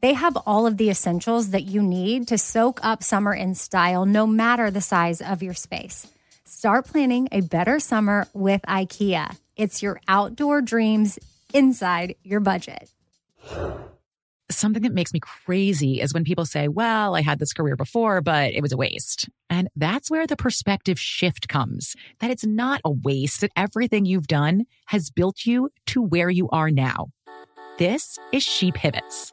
they have all of the essentials that you need to soak up summer in style, no matter the size of your space. Start planning a better summer with IKEA. It's your outdoor dreams inside your budget. Something that makes me crazy is when people say, Well, I had this career before, but it was a waste. And that's where the perspective shift comes that it's not a waste, that everything you've done has built you to where you are now. This is She Pivots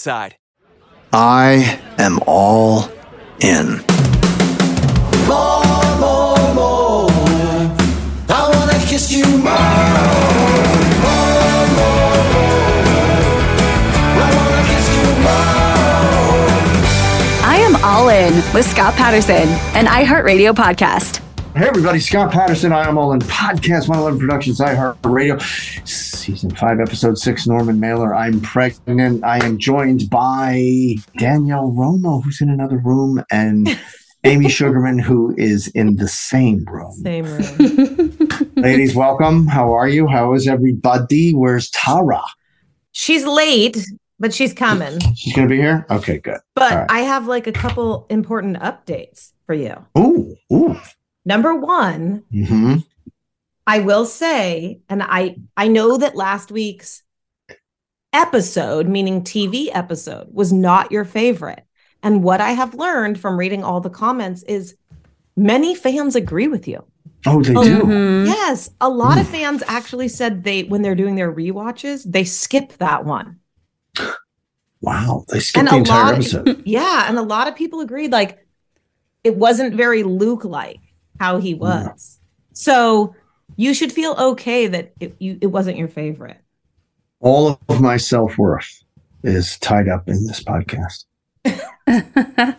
Side. I am all in. More, more, more kiss you more. more, more, I am all in with Scott Patterson, an iHeartRadio podcast. Hey everybody, Scott Patterson. I am all in podcast 111 Productions, iHeartRadio, season five, episode six. Norman Mailer. I'm pregnant. I am joined by Danielle Romo, who's in another room, and Amy Sugarman, who is in the same room. Same room. Ladies, welcome. How are you? How is everybody? Where's Tara? She's late, but she's coming. She's going to be here? Okay, good. But right. I have like a couple important updates for you. Ooh, ooh. Number one, mm-hmm. I will say, and I I know that last week's episode, meaning TV episode, was not your favorite. And what I have learned from reading all the comments is many fans agree with you. Oh, they do. Mm-hmm. Yes, a lot of fans actually said they when they're doing their re-watches, they skip that one. Wow, they skipped the entire lot, episode. Yeah, and a lot of people agreed like it wasn't very Luke like how he was. Yeah. So you should feel okay that it, you, it wasn't your favorite. All of my self worth is tied up in this podcast.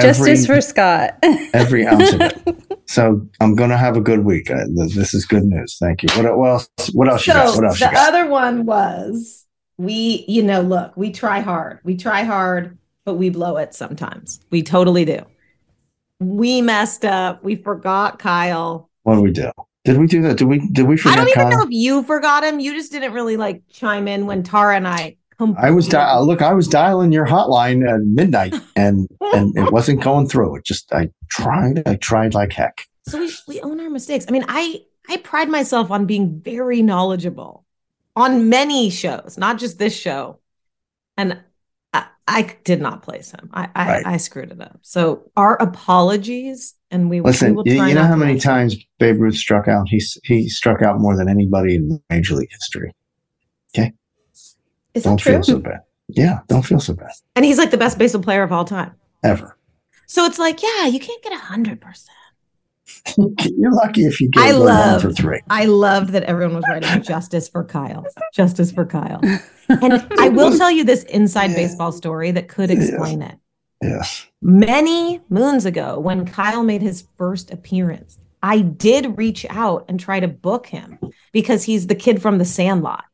Justice for Scott. every ounce of it. So I'm going to have a good week. Uh, this is good news. Thank you. What, what else? What else so you got? What else? The other one was we. You know, look, we try hard. We try hard, but we blow it sometimes. We totally do. We messed up. We forgot Kyle. What did we do? Did we do that? Did we? Did we forget? I don't even Kyle? know if you forgot him. You just didn't really like chime in when Tara and I I was di- look, I was dialing your hotline at midnight, and and it wasn't going through. It just I tried, I tried like heck. So we we own our mistakes. I mean, I I pride myself on being very knowledgeable on many shows, not just this show, and I, I did not place him. I I, right. I, screwed it up. So our apologies, and we listen. We you, you know how many times Babe Ruth struck out? He he struck out more than anybody in Major League history. Okay. Is don't feel so bad. Yeah, don't feel so bad. And he's like the best baseball player of all time. Ever. So it's like, yeah, you can't get a hundred percent. You're lucky if you get I love, for three. I loved that everyone was writing justice for Kyle. Justice for Kyle. And I will tell you this inside yeah. baseball story that could explain yes. it. Yes. Many moons ago, when Kyle made his first appearance, I did reach out and try to book him because he's the kid from the Sandlot.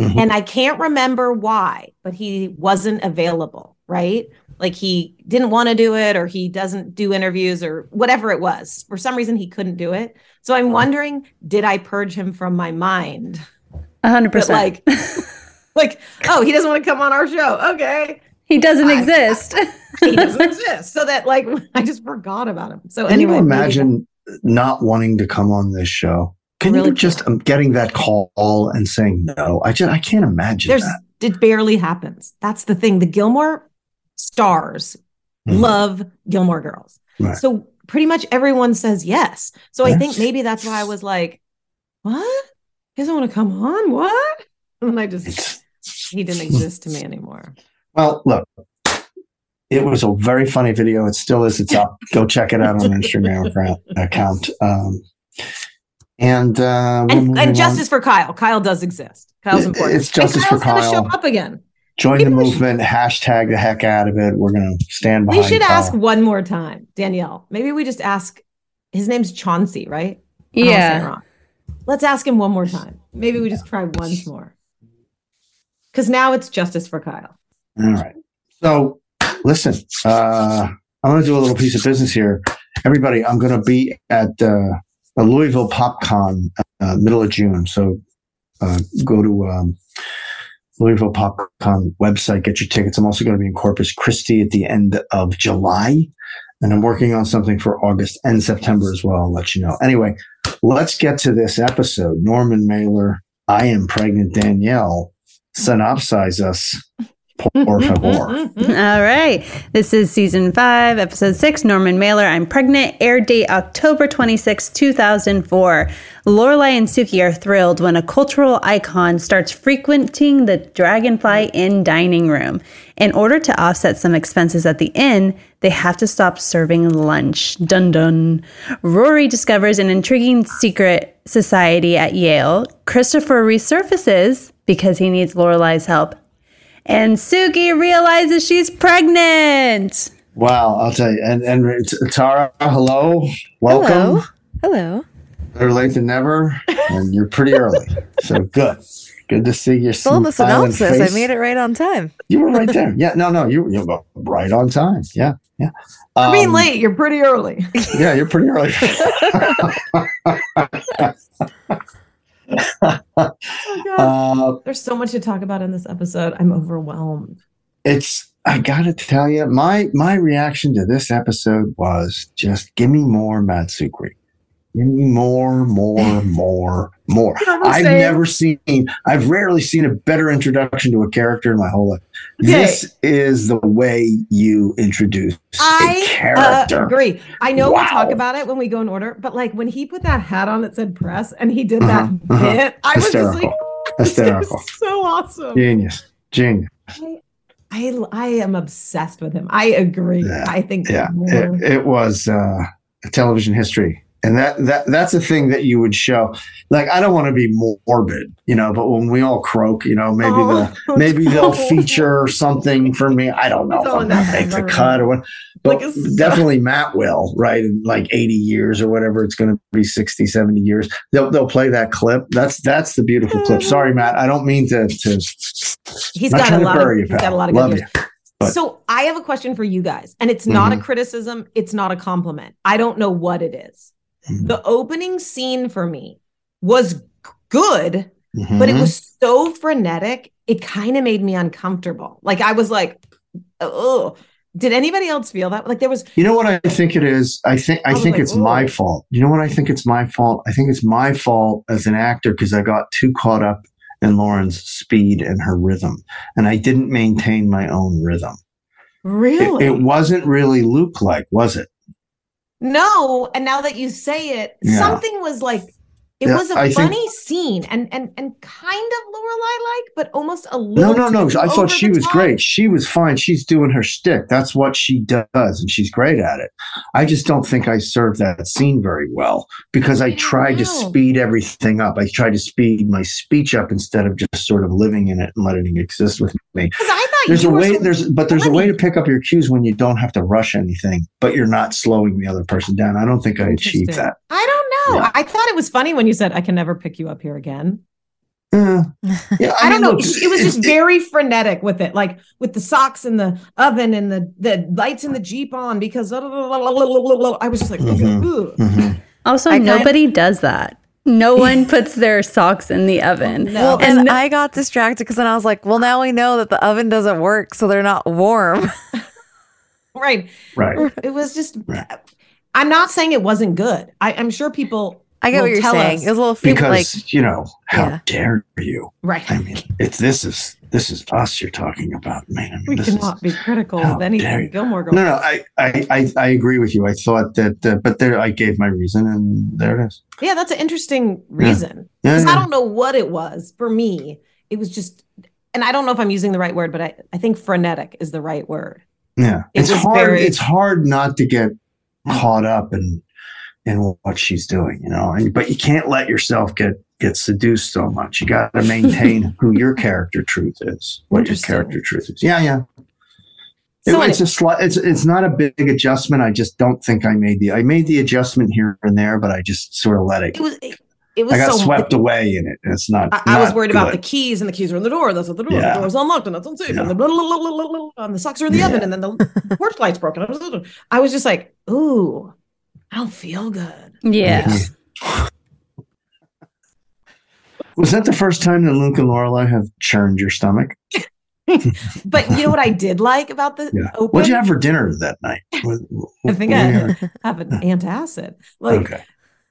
Mm-hmm. And I can't remember why, but he wasn't available, right? Like he didn't want to do it or he doesn't do interviews or whatever it was. For some reason, he couldn't do it. So I'm wondering, did I purge him from my mind? A hundred percent. Like, like, oh, he doesn't want to come on our show. Okay. He doesn't exist. he doesn't exist. So that like I just forgot about him. So Can anyway, you maybe- imagine not wanting to come on this show? Can Really you just um, getting that call and saying no? I just I can't imagine there's that. it barely happens. That's the thing. The Gilmore stars Mhm. love Gilmore Girls. Right. So pretty much everyone says yes. So I think maybe that's why I was like, what? He doesn't want to come on? What? And I just he didn't exist to me anymore. Well, look, it was a very funny video. It still is. It's up. Go check it out on Instagram account-. Um, and uh, And, and on. justice for Kyle. Kyle does exist. Kyle's important. it's justice and for Kyle's gonna Kyle. show up again. Join the maybe should- movement. Hashtag the heck out of it. We're gonna stand by. We should Kyle. ask one more time, Danielle. Maybe we just ask. His name's Chauncey, right? I don't wanna say it Yeah. wrong. Let's ask him one more time. Maybe we just try once more. Because now it's justice for Kyle. All right. So listen, uh, I'm going to do a little piece of business here. Everybody, I'm going to be at uh, a Louisville PopCon uh, middle of June. So uh, go to um, Louisville PopCon website, get your tickets. I'm also going to be in Corpus Christi at the end of July. And I'm working on something for August and September as well. I'll let you know. Anyway, let's get to this episode. Norman Mailer, I am pregnant Danielle. Synopsize us, por favor. All right. This is season five, episode six Norman Mailer. I'm pregnant. Air date October 26, 2004. Lorelai and Sookie are thrilled when a cultural icon starts frequenting the Dragonfly Inn dining room. In order to offset some expenses at the inn, they have to stop serving lunch. Dun dun. Rory discovers an intriguing secret society at Yale. Christopher resurfaces because he needs Lorelai's help. And Sookie realizes she's pregnant. Wow, I'll tell you. And and T- Tara, hello, welcome. Hello. Better late than never, and you're pretty early, so good. Good to see your Full the smiling synopsis. face. I made it right on time. You were right there. Yeah, no, no, you you were right on time. Yeah, yeah. I mean, Um, late. You're pretty early. Yeah, you're pretty early. Oh, uh, There's so much to talk about in this episode. I'm overwhelmed. it's I gotta tell you, my my reaction to this episode was just give me more Matt Czuchry. More, more, more, more. I've same. never seen, I've rarely seen a better introduction to a character in my whole life. This is the way you introduce a I uh, character. agree. I know we talk about it when we go in order, but like when he put that hat on that said press and he did that Uh-huh, uh-huh. bit, I was just like, Hysterical. so awesome. Genius. Genius. I I am obsessed with him. I agree. Yeah, I think Yeah. It, it was uh, television history. And that, that that's a thing that you would show. Like I don't want to be morbid, you know, but when we all croak, you know, maybe Oh, the maybe they'll feature something for me. I don't know It's if I'm gonna make the cut or what. But Like, definitely Matt will, right? In like 80 years or whatever, it's gonna be 60, 70 years. They'll they'll play that clip. That's that's the beautiful clip. Sorry, Matt. I don't mean to to He's got a lot of you, he's got a lot of Love good you. But- So I have a question for you guys, and it's not Mhm. a criticism, it's not a compliment. I don't know what it is. The opening scene for me was good, but it Mhm. was so frenetic, it kind of made me uncomfortable. Like I was like, oh, did anybody else feel that? Like there was You know what I think it is? I think I I think like, it's my fault. You know what I think it's my fault? I think it's my fault as an actor because I got too caught up in Lauren's speed and her rhythm, and I didn't maintain my own rhythm. It, really it wasn't really Luke like, was it? No. And now that you say it, Yeah. something was like it Yeah, was a I think- funny scene and and and kind of Lorelai like, but almost a No, little. no, no. too I thought she was top. great. She was fine. She's doing her shtick. That's what she does, and she's great at it. I just don't think I served that scene very well because I tried to speed everything up. I tried to speed my speech up instead of just sort of living in it and letting it exist with me. Because I thought There's a way. so There's but there's a way to pick up your cues when you don't have to rush anything, but you're not slowing the other person down. I don't think I achieved that. I don't know. Yeah. I thought it was funny when you said, "I can never pick you up here again." Uh, yeah, I, don't know. look, It, it was just it- very frenetic with it, like with the socks in the oven and the the lights in the jeep on because I was just like, Mhm. "Ooh." Mhm. Also, I kind- nobody does that. no one puts their socks in the oven. Well, and I got distracted because then I was like, well, now we know that the oven doesn't work, so they're not warm. right. Right. It was just. I'm not saying it wasn't good. I, I'm sure people. I get what you're tell saying. us- It was a little few, because like you know how Yeah. dare you? Right. I mean, it's this is this is us you're talking about, man. I mean, We this is, cannot be critical how of dare anything you. Gilmore Girls. no, no. I, I I I agree with you. I thought that, uh, but there I gave my reason, and there it is. Yeah, that's an interesting reason. Yeah, 'Cause yeah. I don't know what it was. For me, it was just, and I don't know if I'm using the right word, but I, I think frenetic is the right word. Yeah, It it's hard. very- It's hard not to get caught up in in what she's doing, you know. And but you can't let yourself get get seduced so much. You got to maintain who your character truth is, what your character truth is. Yeah, yeah. It- So it's a slight. It's it's not a big adjustment. I just don't think I made the. I made the adjustment here and there, but I just sort of let it. It was, it, it was I got so. swept away in it. It's not. I, I was not worried about the keys, and the keys are in the door. That's at the door. Yeah. The door's unlocked, and that's unsafe. And the blah, blah, blah, blah, blah, blah, and the socks are in the oven, and then the porch light's broken. I was just like, ooh, I don't feel good. Yeah. Was that the first time that Luke and Lorelai have churned your stomach? But you know what I did like about the Yeah. open? What'd you have for dinner that night? What- I think I were have an antacid. Like okay.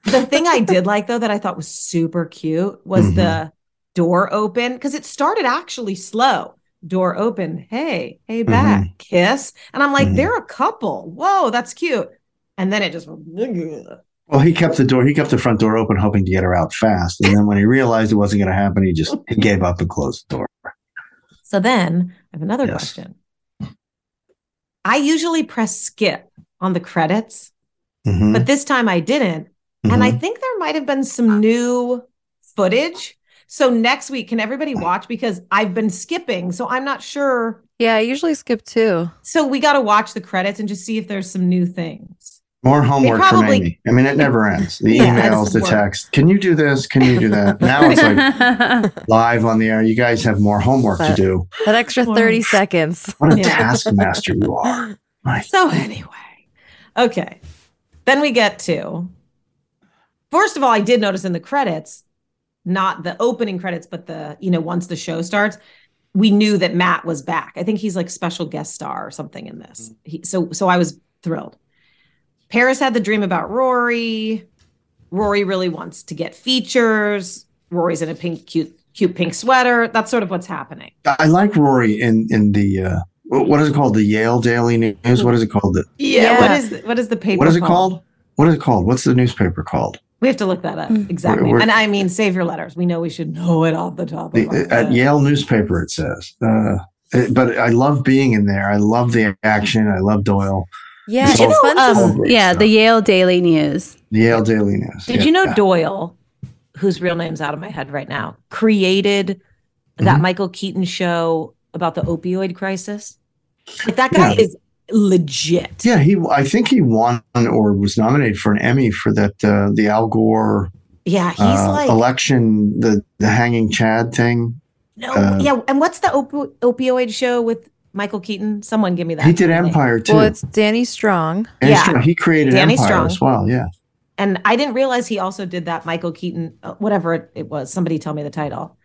The thing I did like though that I thought was super cute was Mm-hmm. the door open because it started actually slow. Door open, hey, hey, Mm-hmm. back, kiss, and I'm like, they're a couple. Whoa, that's cute. And then it just Well, he kept the door. He kept the front door open, hoping to get her out fast. And then when he realized it wasn't going to happen, he just he gave up and closed the door. So then I have another Yes. question. I usually press skip on the credits, Mhm. but this time I didn't. And I Mhm. think there might have been some new footage. So next week, can everybody watch? Because I've been skipping. So I'm not sure. Yeah, I usually skip too. So we got to watch the credits and just see if there's some new things. More homework from probably- Amy. I mean, it never ends. The Yeah, emails, the work. text. Can you do this? Can you do that? Now it's like live on the air. You guys have more homework to do. That extra 30 seconds. What a Yeah. taskmaster you are. My So anyway, okay. Then we get to. First of all, I did notice in the credits, not the opening credits, but the you know once the show starts, we knew that Matt was back. I think he's like special guest star or something in this. He, so so I was thrilled. Paris had the dream about Rory. Rory really wants to get features. Rory's in a pink cute cute pink sweater. That's sort of what's happening. I like Rory in in the uh, what is it called? The Yale Daily News. What is it called? The, Yeah. What is what is the paper? what is it called? What is it called? What's the newspaper called? We have to look that up. Exactly. We're- we're- and I mean, save your letters. We know we should know it off the top The, of our at. Yale newspaper, it says. Uh, it- but I love being in there. I love the action. I love Doyle. Yeah, It's it's all- fun to all great yeah, stuff. the Yale Daily News. The Yale Daily News. Did Yeah. you know Yeah. Doyle, whose real name's out of my head right now, created that Mhm. Michael Keaton show about the opioid crisis? Like, that guy Yeah. is legit. Yeah, he. I think he won or was nominated for an Emmy for that uh, the Al Gore Yeah, he's uh, like election, the the hanging Chad thing. no, uh, yeah. And what's the opo- opioid show with Michael Keaton? Someone give me that. He did. Empire too. Well, it's Danny Strong. And yeah. sure, he created Danny Empire Strong. as well. Yeah. and I didn't realize he also did that Michael Keaton, uh, whatever it, it was. Somebody tell me the title.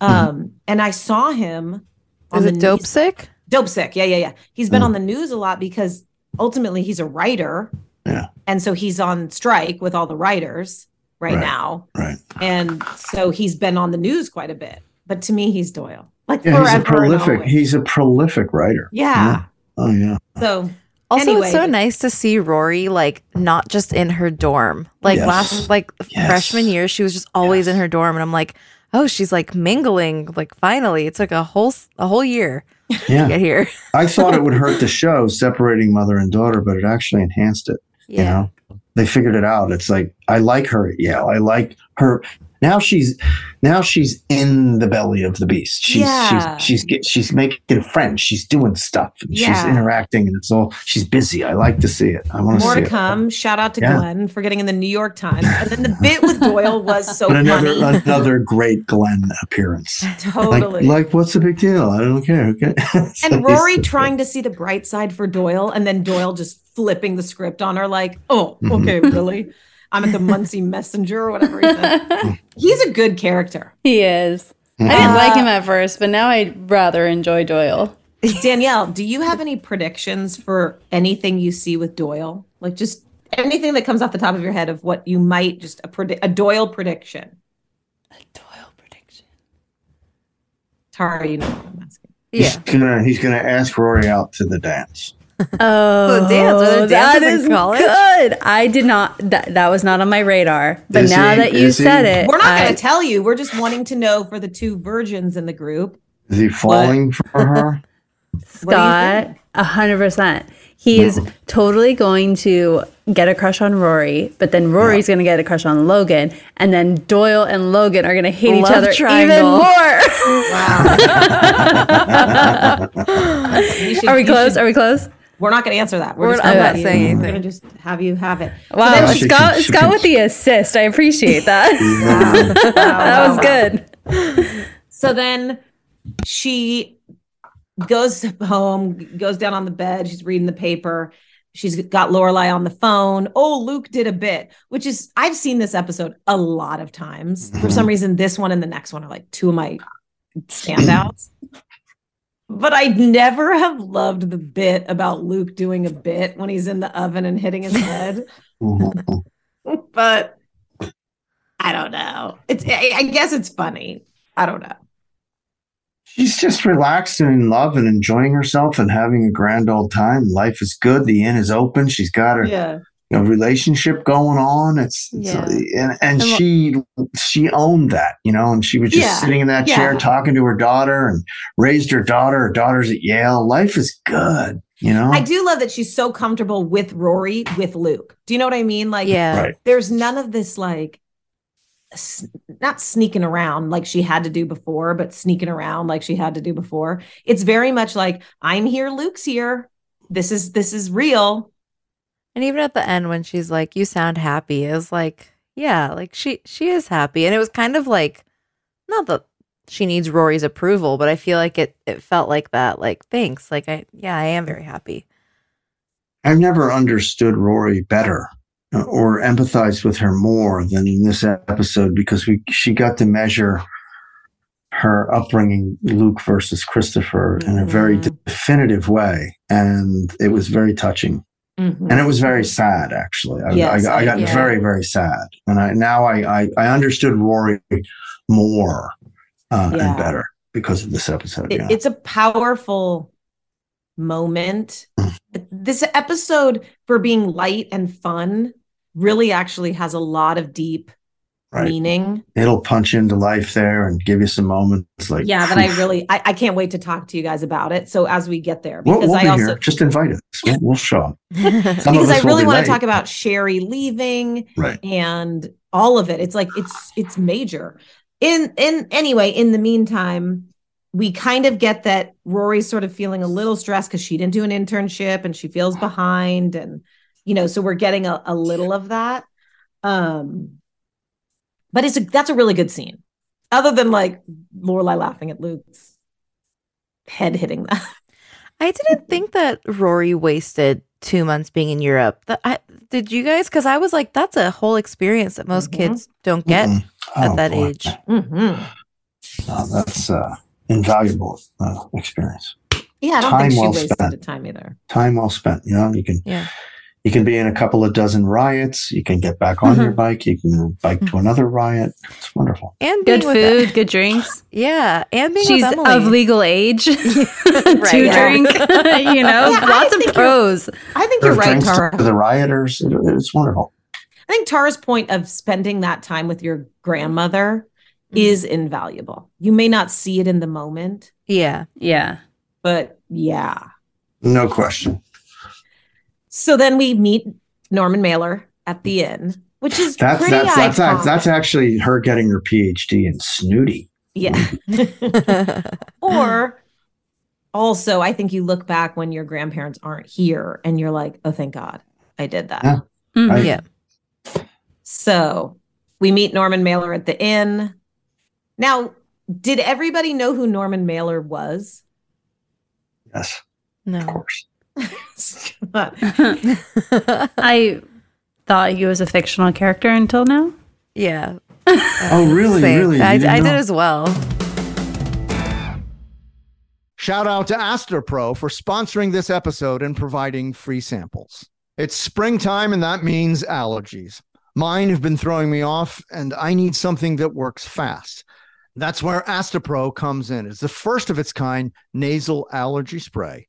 Um, and I saw him on Is the it Dope news- Sick? Dopesick. Yeah, yeah, yeah. He's been Mm. on the news a lot because ultimately he's a writer. Yeah. And so he's on strike with all the writers right, Right. now. Right. And so he's been on the news quite a bit. But to me, he's Doyle. Like Yeah, he's a forever and prolific. He's a prolific writer. Yeah. Oh yeah. So Also, Anyway. it's so nice to see Rory like not just in her dorm. Like Yes. last like Yes. freshman year, she was just always in her dorm, and I'm like, oh, she's like mingling. Like finally, it took a whole a whole year to Yeah. get here. I thought it would hurt the show separating mother and daughter, but it actually enhanced it. You know, they figured it out. It's like I like her at Yale. I like her. Now she's now she's in the belly of the beast. She's Yeah. she's she's get, she's making friends. She's doing stuff. And She's interacting, and it's all she's busy. I like to see it. I want to more to it. come. Shout out to Yeah. Glenn for getting in the New York Times. And then the bit with Doyle was so another funny. another great Glenn appearance. Totally. Like, like what's the big deal? I don't care. Okay. So and Rory trying to see the bright side for Doyle, and then Doyle just flipping the script on her, like, "Oh, Mm-hmm. okay, really." I'm at the Muncie Messenger or whatever he said. He's a good character. He is. I didn't mm. like him at first, but now I rather enjoy Doyle. Danielle, do you have any predictions for anything you see with Doyle? Like just anything that comes off the top of your head of what you might just a, predi- a Doyle prediction. A Doyle prediction. Tara, you know what I'm asking. He's gonna he's gonna ask Rory out to the dance. Oh, The dance, were there that dances in college? good. I did not. That, that was not on my radar. But Is now he- that you is he- said it, We're not going to tell you. We're just wanting to know for the two virgins in the group. Is he falling for her? Scott, a hundred percent. He's is totally going to get a crush on Rory, but then Rory's going to get a crush on Logan, and then Doyle and Logan are going to hate each Love other even more. You should- are we close? should- Are we close? We're not going to answer that. We're, We're- just I'm gonna not saying you- We're going to just have you have it. So Wow, then she- Scott, she- she Scott can- with the assist. I appreciate that. that was good. So then she goes home, goes down on the bed. She's reading the paper. She's got Lorelai on the phone. Oh, Luke did a bit, which is I've seen this episode a lot of times. For some reason, this one and the next one are like two of my standouts. but I'd never have loved the bit about Luke doing a bit when he's in the oven and hitting his head. Mhm. but I don't know. It's I, I guess it's funny. I don't know. She's just relaxed and in love and enjoying herself and having a grand old time. Life is good. The inn is open. She's got her Yeah. You know, relationship going on. It's, it's Yeah. and, and And lo- she she owned that, you know, and she was just Yeah. sitting in that chair Yeah. talking to her daughter and raised her daughter. Her daughter's at Yale. Life is good, you know. I do love that she's so comfortable with Rory with Luke. Do you know what I mean? Like, Yeah. Right. there's none of this like not sneaking around like she had to do before, but sneaking around like she had to do before. It's very much like I'm here, Luke's here. This is this is real. And even at the end when she's like, "You sound happy," it was like, yeah, like she she is happy, and it was kind of like, not that she needs Rory's approval, but I feel like it it felt like that. Like, thanks, like I yeah, I am very happy. I've never understood Rory better uh, or empathized with her more than in this episode because we she got to measure her upbringing, Luke versus Christopher, in a very Mhm. definitive way, and it was very touching. Mhm. and it was very sad actually i, Yes, I, I got yeah. very very sad and i now i i, I understood rory more uh, Yeah. and better because of this episode It- yeah. it's a powerful moment. Mm. This episode, for being light and fun, really actually has a lot of deep right meaning. it'll punch into life there and give you some moments like yeah, that I really I, I can't wait to talk to you guys about it. So as we get there, we'll, because we'll I be also here just invite us we'll, we'll show up because I really want late. to talk about Sherry leaving right and all of it. It's like it's it's major. In in anyway, in the meantime, we kind of get that Rory's sort of feeling a little stressed because she didn't do an internship and she feels behind, and you know, so we're getting a, a little of that. Um, but it's a that's a really good scene. Other than like Lorelai laughing at Luke's head hitting that. I didn't think that Rory wasted two months being in Europe. That I, did you guys? Because I was like, that's a whole experience that most Mhm. kids don't get Mm-mm. at Oh, that boy. age. Mhm. No, that's uh invaluable uh, experience Yeah, I don't Time think she well wasted spent. the time either. time well spent you know you can Yeah. You can be in a couple of dozen riots you can get back on your Mm-hmm. bike you can bike to another riot it's wonderful And Good food, good drinks. yeah, and being She's with Emily. of legal age to drink. you know, Yeah, lots of think pros. I think you're right, Tara. to the rioters It- it's wonderful I think Tara's point of spending that time with your grandmother is invaluable. You may not see it in the moment, yeah. Yeah. but yeah. no question So then we meet Norman Mailer at the inn, which is That's pretty that's that's, that's that's actually her getting her PhD in snooty. yeah. or also, I think you look back when your grandparents aren't here and you're like, oh, thank God I did that. Yeah. Mhm. I- yeah. So we meet Norman Mailer at the inn. Now, did everybody know who Norman Mailer was? Yes, of No. course. I thought he was a fictional character until now. Yeah. Oh, really? Same. Really? I, didn't I did as well. Shout out to Astepro for sponsoring this episode and providing free samples. It's springtime, and that means allergies. Mine have been throwing me off, and I need something that works fast. That's where Astepro comes in. It's the first of its kind nasal allergy spray,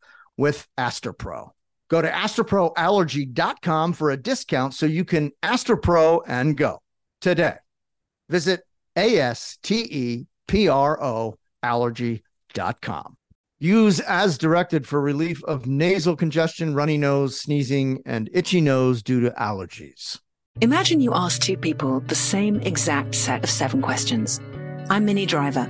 with Astepro. Go to asteproallergy.com for a discount so you can Astepro and go today. Visit A S T E P R O allergy.com. Use as directed for relief of nasal congestion, runny nose, sneezing, and itchy nose due to allergies. Imagine you ask two people the same exact set of seven questions. I'm Minnie Driver,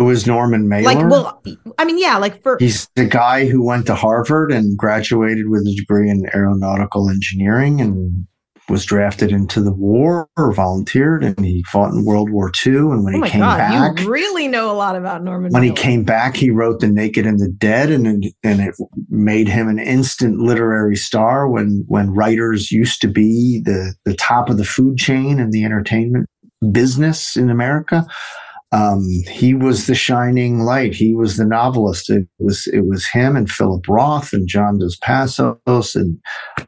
Who is Norman Mailer? Like, well, I mean, yeah, like for He's the guy who went to Harvard and graduated with a degree in aeronautical engineering and was drafted into the war or volunteered and he fought in World War II. And when oh he my came god, back, you really know a lot about Norman. when he came back, he wrote The Naked and the Dead, and it, and it made him an instant literary star. When when writers used to be the the top of the food chain in the entertainment business in America, um, he was the shining light. He was the novelist. It was it was him and Philip Roth and John Dos Passos and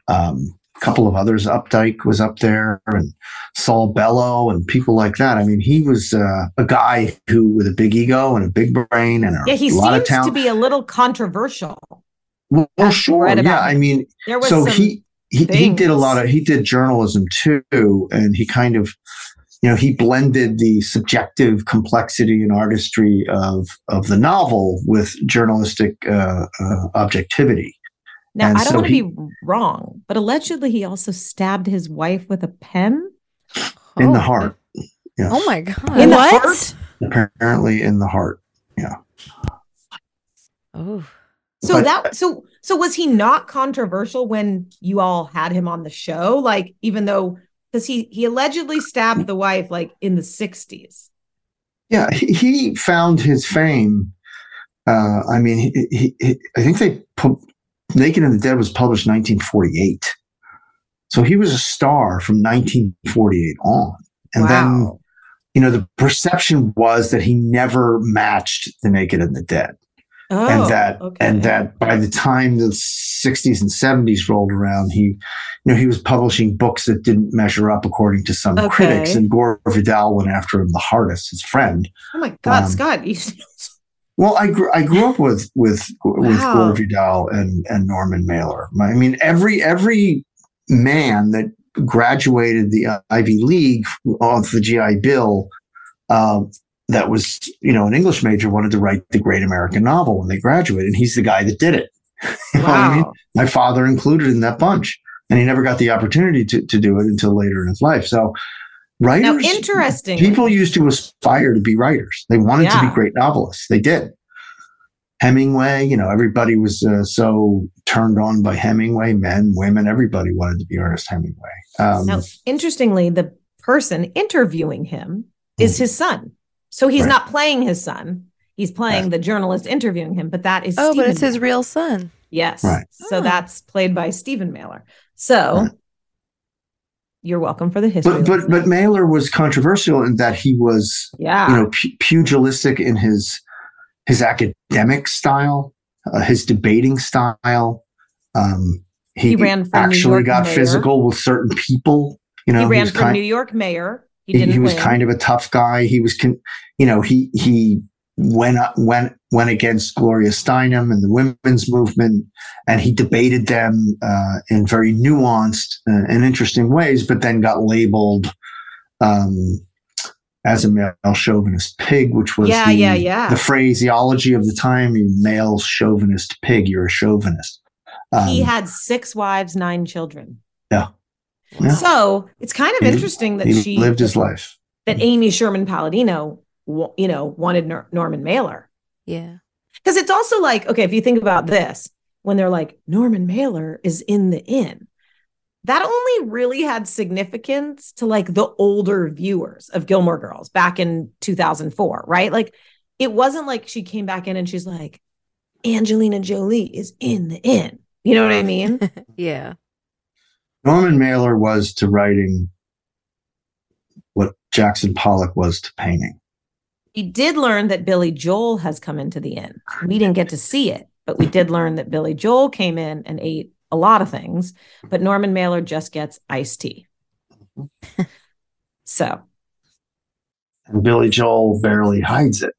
um, a couple of others. Updike was up there and Saul Bellow and people like that. I mean, he was uh, a guy who with a big ego and a big brain and a yeah, he seems to be a little controversial. Well, well, sure. Yeah, I mean, There was so he he, he did a lot of he did journalism too, and he kind of you know he blended the subjective complexity and artistry of of the novel with journalistic uh, uh, objectivity. Now, And I don't so want to he- be wrong, but allegedly he also stabbed his wife with a pen. in the heart. Yes. Oh my god. In the what? heart? Apparently, in the heart. Yeah. Oh. So But- that so so was he not controversial when you all had him on the show? Like even though because he he allegedly stabbed the wife like in the 60s. Yeah, he, found his fame. Uh, I mean, he, he, he, I think they put Naked and the Dead was published in 1948. So he was a star from 1948 on. And then, you know, the perception was that he never matched the naked and the dead. Oh, and that okay. and that by the time the 60s and 70s rolled around he you know he was publishing books that didn't measure up according to some Okay. critics and gore vidal went after him the hardest his friend Oh my God, Um, Scott! You, well i grew i grew up with with with Wow. gore vidal and and norman mailer i mean every every man that graduated the ivy league off the gi bill um, that was you know an english major wanted to write the great american novel when they graduated and he's the guy that did it you know I mean? My father included in that bunch, and he never got the opportunity to, to do it until later in his life. So, writers, now, interesting. people used to aspire to be writers. They wanted to be great novelists. They did. Hemingway, you know, everybody was uh, so turned on by Hemingway, men, women, everybody wanted to be Ernest Hemingway. Um, Now, interestingly, the person interviewing him is his son. So he's Right. not playing his son. He's playing the journalist interviewing him, but that is Oh, but Stephen it's his real son. Yes. Right. So that's played by Stephen Mailer. So you're welcome for the history. but but but Mailer was controversial in that he was Yeah. you know pu- pugilistic in his his academic style, uh, his debating style. Um, he, He ran for New actually York got mayor. physical with certain people. You know, he ran was for kind- New York mayor. He he, was win. kind of a tough guy. He was, con- you know, he he went up, went went against Gloria Steinem and the women's movement, and he debated them uh, in very nuanced uh, and interesting ways. But then got labeled um, as a male chauvinist pig, which was Yeah, the, yeah, yeah. the phraseology of the time. You male chauvinist pig, you're a chauvinist. Um, he had six wives, nine children. yeah, Yeah. So it's kind of He- interesting that he she lived his life. that Amy Sherman Palladino, you know, wanted Nor- Norman Mailer. Yeah. Because it's also like, okay, if you think about this, when they're like, Norman Mailer is in the inn, that only really had significance to like the older viewers of Gilmore Girls back in 2004, right? Like, it wasn't like she came back in and she's like, Angelina Jolie is in the inn. You know what I mean? Yeah. Norman Mailer was to writing what Jackson Pollock was to painting. we did learn that Billy Joel has come into the inn. We didn't get to see it, but we did learn that Billy Joel came in and ate a lot of things, but Norman Mailer just gets iced tea. Mm-hmm. so And Billy Joel barely hides it.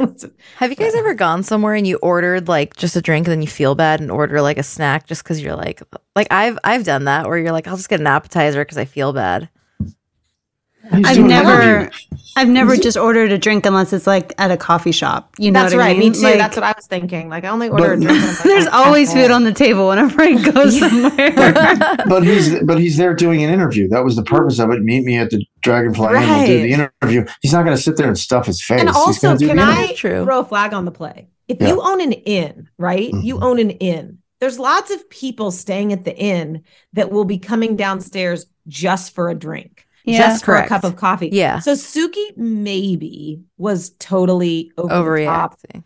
Have you guys ever gone somewhere and you ordered like just a drink and then you feel bad and order like a snack just because you're like like I've I've done that where you're like I'll just get an appetizer because I feel bad. I've never, I've never just ordered a drink unless it's like at a coffee shop. You know that's what I right. mean? Me too. Like, that's what I was thinking. Like I only order a drink. when like, There's "Oh, always okay." food on the table whenever I go somewhere. but he's but he's there doing an interview. That was the purpose of it. Meet me at the Dragonfly Inn and do the interview. He's not going to sit there and stuff his face. And also, gonna can I interview. throw a flag on the play? If Yeah. you own an inn, right? You Mm-hmm. own an inn. There's lots of people staying at the inn that will be coming downstairs just for a drink, Yeah. just for a cup of coffee. Yeah. So Sookie maybe was totally over the top, Overreacting.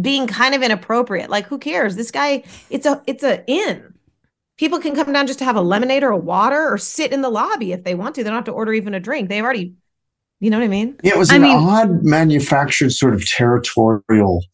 being kind of inappropriate. Like, who cares? This guy, it's a it's a inn. People can come down just to have a lemonade or a water or sit in the lobby if they want to. They don't have to order even a drink. They've already, you know what I mean? Yeah, it was an odd manufactured sort of territorial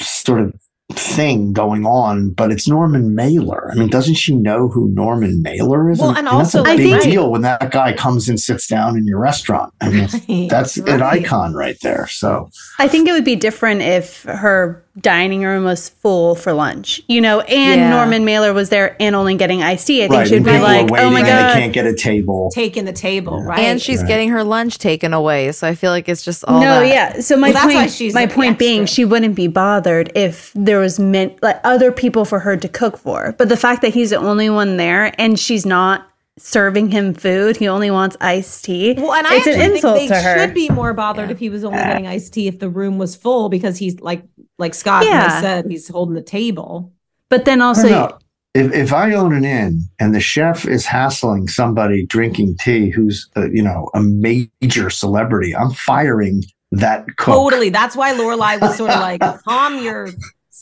sort of thing going on, but it's Norman Mailer. I mean, doesn't she know who Norman Mailer is? Well, I and mean, that's also, a big right. deal when that guy comes and sits down in your restaurant. I mean, that's an icon right there. So I think it would be different if her dining room was full for lunch, you know, and Yeah. Norman Mailer was there and only getting iced tea. I think right, she'd and be people like, oh waiting oh my and God. they can't get a table. Taking the table, right? And she's Right. getting her lunch taken away, so I feel like it's just all no, that. yeah. So my Well, that's why point, she's my the point being, she wouldn't be bothered if there was meant like other people for her to cook for. But the fact that he's the only one there and she's not serving him food, he only wants iced tea. Well, and I it's an insult think they to her. should be more bothered if he was only getting iced tea if the room was full because he's like like Scott Yeah. said he's holding the table. But then also. If, if I own an inn and the chef is hassling somebody drinking tea who's, uh, you know, a major celebrity, I'm firing that cook. Totally. That's why Lorelai was sort of like, calm your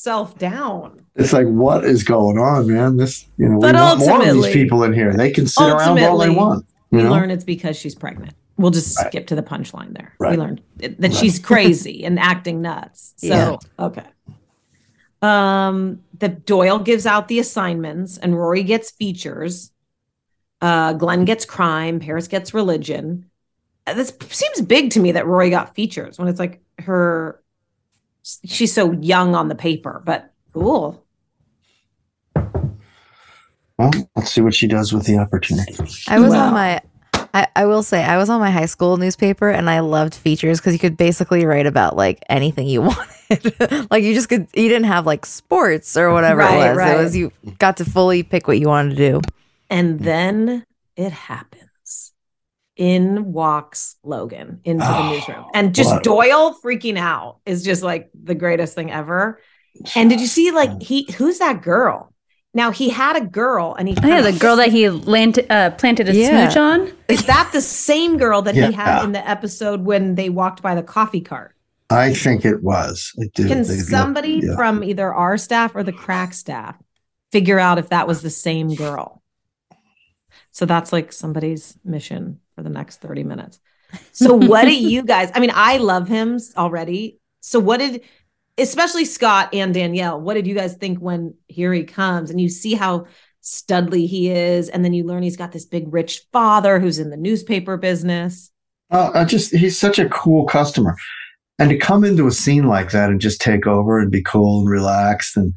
himself down. It's like, what is going on, man? This, you know, we But want more of these people in here. They can sit around all they want. We know? learn it's because she's pregnant. We'll just Right. skip to the punchline there. Right. We learned that she's crazy and acting nuts. So Yeah. okay. Um, the Doyle gives out the assignments, and Rory gets features. Uh, Glenn gets crime. Paris gets religion. Uh, This seems big to me that Rory got features when it's like her. She's so young on the paper, but cool. Well, let's see what she does with the opportunity. I was Wow. on my I, I will say I was on my high school newspaper and I loved features because you could basically write about like anything you wanted. like you just could you didn't have like sports or whatever Right, it was. right. It was you got to fully pick what you wanted to do. And then it happens. In walks Logan into the newsroom. And just what- Doyle freaking out is just like the greatest thing ever. And did you see like he who's that girl? Now he had a girl and he Oh, yeah, the girl that he land, uh, planted a Yeah. smooch on. is that the same girl that Yeah. he had in the episode when they walked by the coffee cart? I think it was. Like, dude, Can they look- somebody yeah. from either our staff or the crack staff figure out if that was the same girl? So that's like somebody's mission for the next 30 minutes. So what do you guys I mean I love him already. So what did especially Scott and Danielle, what did you guys think when here he comes and you see how studly he is and then you learn he's got this big rich father who's in the newspaper business. Oh, I just he's such a cool customer. And to come into a scene like that and just take over and be cool and relaxed and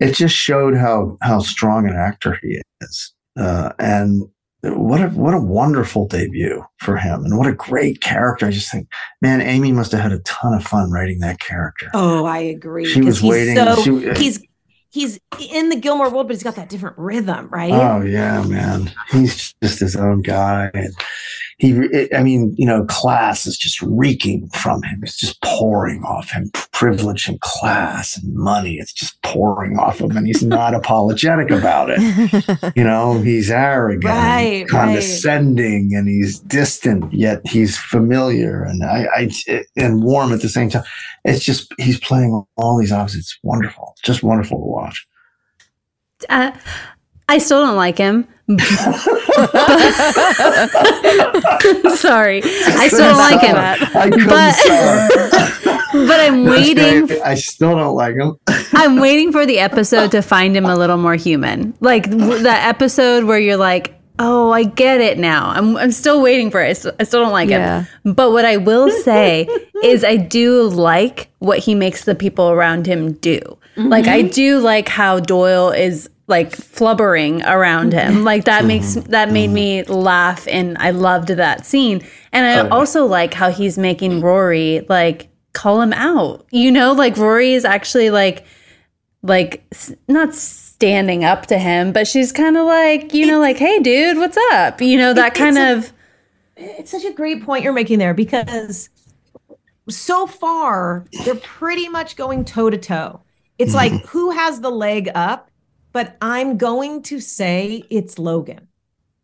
it just showed how how strong an actor he is. Uh, and what a what a wonderful debut for him and what a great character. I just think, man, Amy must have had a ton of fun writing that character. Oh, I agree. She was waiting- So she- he's he's in the Gilmore world, but he's got that different rhythm, right? Oh yeah, man. He's just his own guy, and he. it- I mean, you know, class is just reeking from him. It's just pouring off him. Privilege and class and money. It's just pouring off him, and he's not apologetic about it. You know, he's arrogant, Right, right. condescending, and he's distant. Yet he's familiar and I, I and warm at the same time. It's just he's playing all these opposites. It's wonderful. Just wonderful to watch. Uh, I still don't like him. Sorry, I still don't like him. I But, but I'm That's waiting. great. I still don't like him. I'm waiting for the episode to find him a little more human. Like w- that episode where you're like, oh, I get it now. I'm, I'm still waiting for it. I still, I still don't like Yeah. him. But what I will say is, I do like what he makes the people around him do. Mm-hmm. Like, I do like how Doyle is like flubbering around him. Mm-hmm. Like that makes mm-hmm. that made me mm-hmm. laugh and I loved that scene. And I Oh, yeah. also like how he's making Rory like call him out. You know, like Rory is actually like like s- not standing up to him, but she's kind of like, you know, like, "Hey dude, what's up?" You know, that It- kind it's of It's such a great point you're making there because so far they're pretty much going toe to toe. It's like who has the leg up, but I'm going to say it's Logan.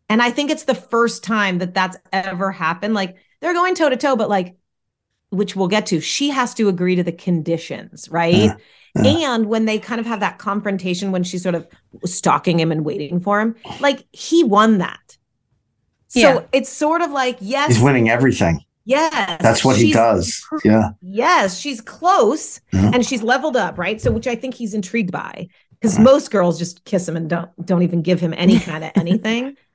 And I think it's the first time that that's ever happened. Like they're going toe to toe, but like, which we'll get to, she has to agree to the conditions, right? And when they kind of have that confrontation when she's sort of stalking him and waiting for him, like he won that. So Yeah. it's sort of like, yes, He's winning everything. Yes. That's what he she's- does. Yeah. Yes, she's close Yeah. and she's leveled up, right? So which I think he's intrigued by because most girls just kiss him and don't don't even give him any kind of anything.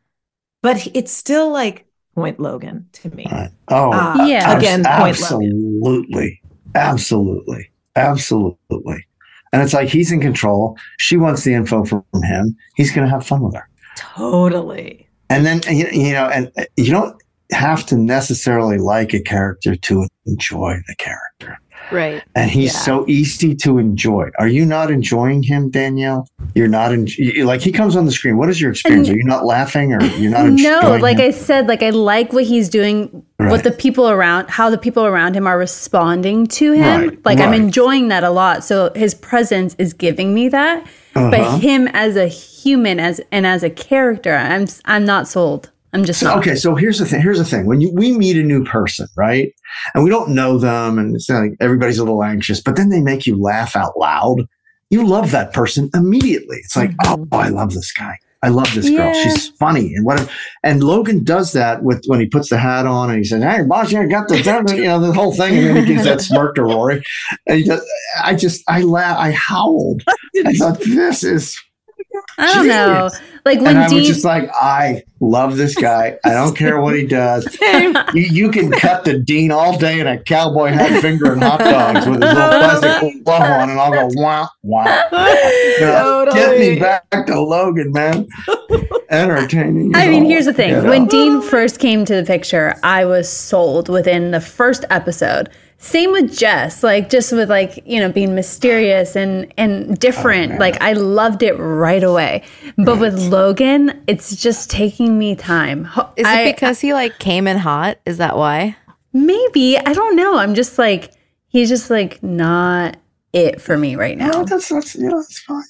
But it's still like point Logan to me. Oh, Uh, Yeah. Again, point absolutely, absolutely, absolutely. And it's like he's in control. She wants the info from him. He's going to have fun with her. Totally. And then you you know, and uh, you don't have to necessarily like a character to enjoy the character. Right. And he's Yeah. so easy to enjoy. Are you not enjoying him, Danielle? You're not in, you- like he comes on the screen. What is your experience? Are you not laughing or you're not enjoying no, like him? I said, like I like what he's doing, Right. what the people around, how the people around him are responding to him. Right, Like I'm enjoying that a lot. So his presence is giving me that. Uh-huh. But him as a human, as and as a character, I'm I'm not sold. I'm just So, not. okay, so here's the thing. Here's the thing. When you, we meet a new person, right, and we don't know them, and it's like everybody's a little anxious, but then they make you laugh out loud. you love that person immediately. It's like, Mm-hmm. oh, I love this guy. I love this girl. Yeah. She's funny and whatever. And Logan does that with when he puts the hat on and he says, "Hey, boss, you got the you know the whole thing," and then he gives that smirk to Rory. And he does. I just I laugh. I howled. I thought this is I don't know. Genius. Like and when I Dean was just like, I love this guy. I don't care what he does. You, you can cut the dean all day in a cowboy hat finger and hot dogs with his little plastic glove on, and I'll go wow, wow. Know, Get me back to Logan, man. Entertaining. I mean, here's the thing. When. Dean first came to the picture, I was sold within the first episode. Same with Jess, like just with like, you know, being mysterious and and different. Oh, like I loved it right away. But with Logan, it's just taking me time. Is I- it because he like came in hot? Is that why? maybe, I don't know. I'm just like he's just like not it for me right now. Well, that's that's you know that's fine.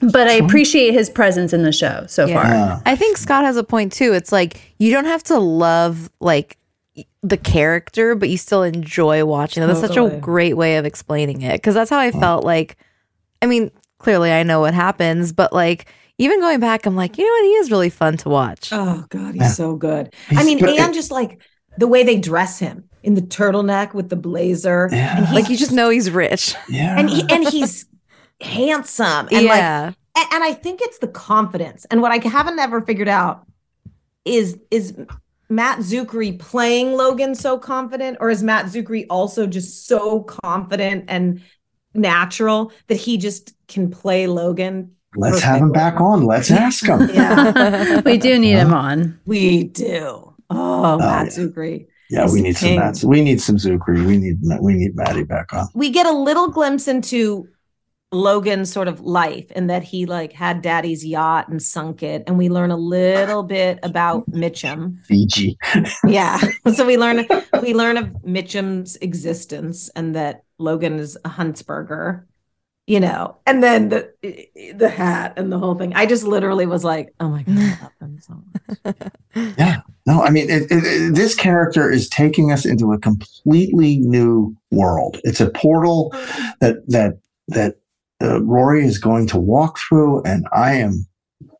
But I appreciate his presence in the show so far. I think Scott has a point too. It's like you don't have to love like the character, but you still enjoy watching it. That's such a great way of explaining it. Cause that's how I felt like I mean, clearly I know what happens, but like even going back, I'm like, you know what, he is really fun to watch. Oh God, he's so good. I mean, good. and just like the way they dress him in the turtleneck with the blazer, and Like you just know he's rich. Yeah. and he, and he's handsome and like Yeah. and, and I think it's the confidence. And what I haven't ever figured out is is Matt Czuchry playing Logan so confident, or is Matt Czuchry also just so confident and natural that he just can play Logan? Let's have him back on. Let's ask him. Yeah, we do need him on. we do. Oh, oh Matt Czuchry. Yeah, we the need some king. Mats. We need some Czuchry. We need we need Maddie back on. we get a little glimpse into Logan's sort of life and that he like had daddy's yacht and sunk it. And we learn a little bit about Mitchum. Fiji. Yeah. so we learn we learn of Mitchum's existence and that Logan is a Huntzberger, you know, and then the the hat and the whole thing. I just literally was like, oh my God, I love him so much. Yeah. No, I mean, it, it, it- this character is taking us into a completely new world. It's a portal that that that uh, Rory is going to walk through, and I am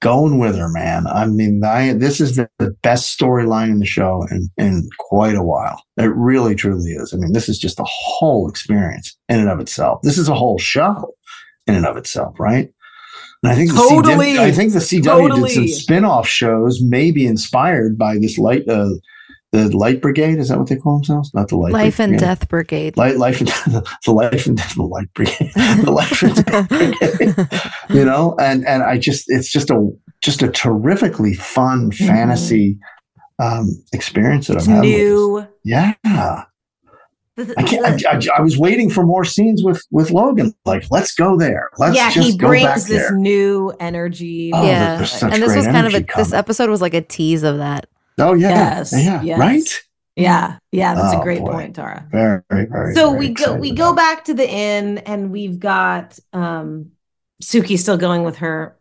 going with her, man. I mean, I this is the, the best storyline in the show in in quite a while. It really, truly is. I mean, this is just a whole experience in and of itself. This is a whole show in and of itself, right? And I think the Totally. CW, I think the CW Totally. did some spin-off shows, maybe inspired by this light, uh, the Light Brigade. Is that what they call themselves? Not the Light Life and Death Brigade. Light, life and the life and death, the light brigade, the life and death brigade. You know, and and I just it's just a just a terrifically fun fantasy um experience that It's I'm having. new. Yeah. I can't. I, I, I was waiting for more scenes with with Logan. Like, let's go there. Let's yeah, just he go back brings this there. new energy. Oh, yeah. And this was kind of a this episode was like a tease of that. Oh yeah, Yes, yeah, yes. right. Yeah, yeah, that's Oh, a great boy. point, Tara. Very, very, so very we go we go back to the inn and we've got um Sookie still going with her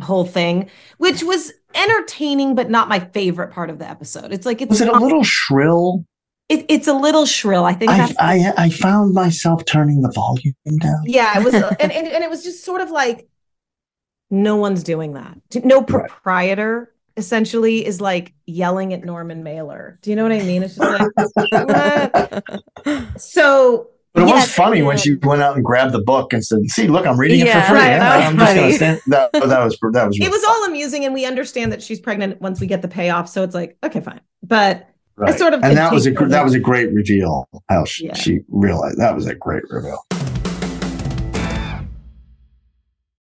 whole thing, which was entertaining but not my favorite part of the episode. It's like it's Was it a little shrill? it, it's a little shrill. I think I, I I found myself turning the volume down. yeah, it was and, and, and it was just sort of like no one's doing that. No proprietor essentially is like yelling at Norman Mailer. Do you know what I mean? It's just like so But it yeah, was funny when she went out and grabbed the book and said, "See, look, I'm reading it for free. right, Yeah, that was I'm just gonna stand." That, that was that was it really was all amusing and we understand that she's pregnant once we get the payoff so it's like okay fine but I right. sort of and that was a take gr- the- that was a great reveal. How she, Yeah. she realized that was a great reveal.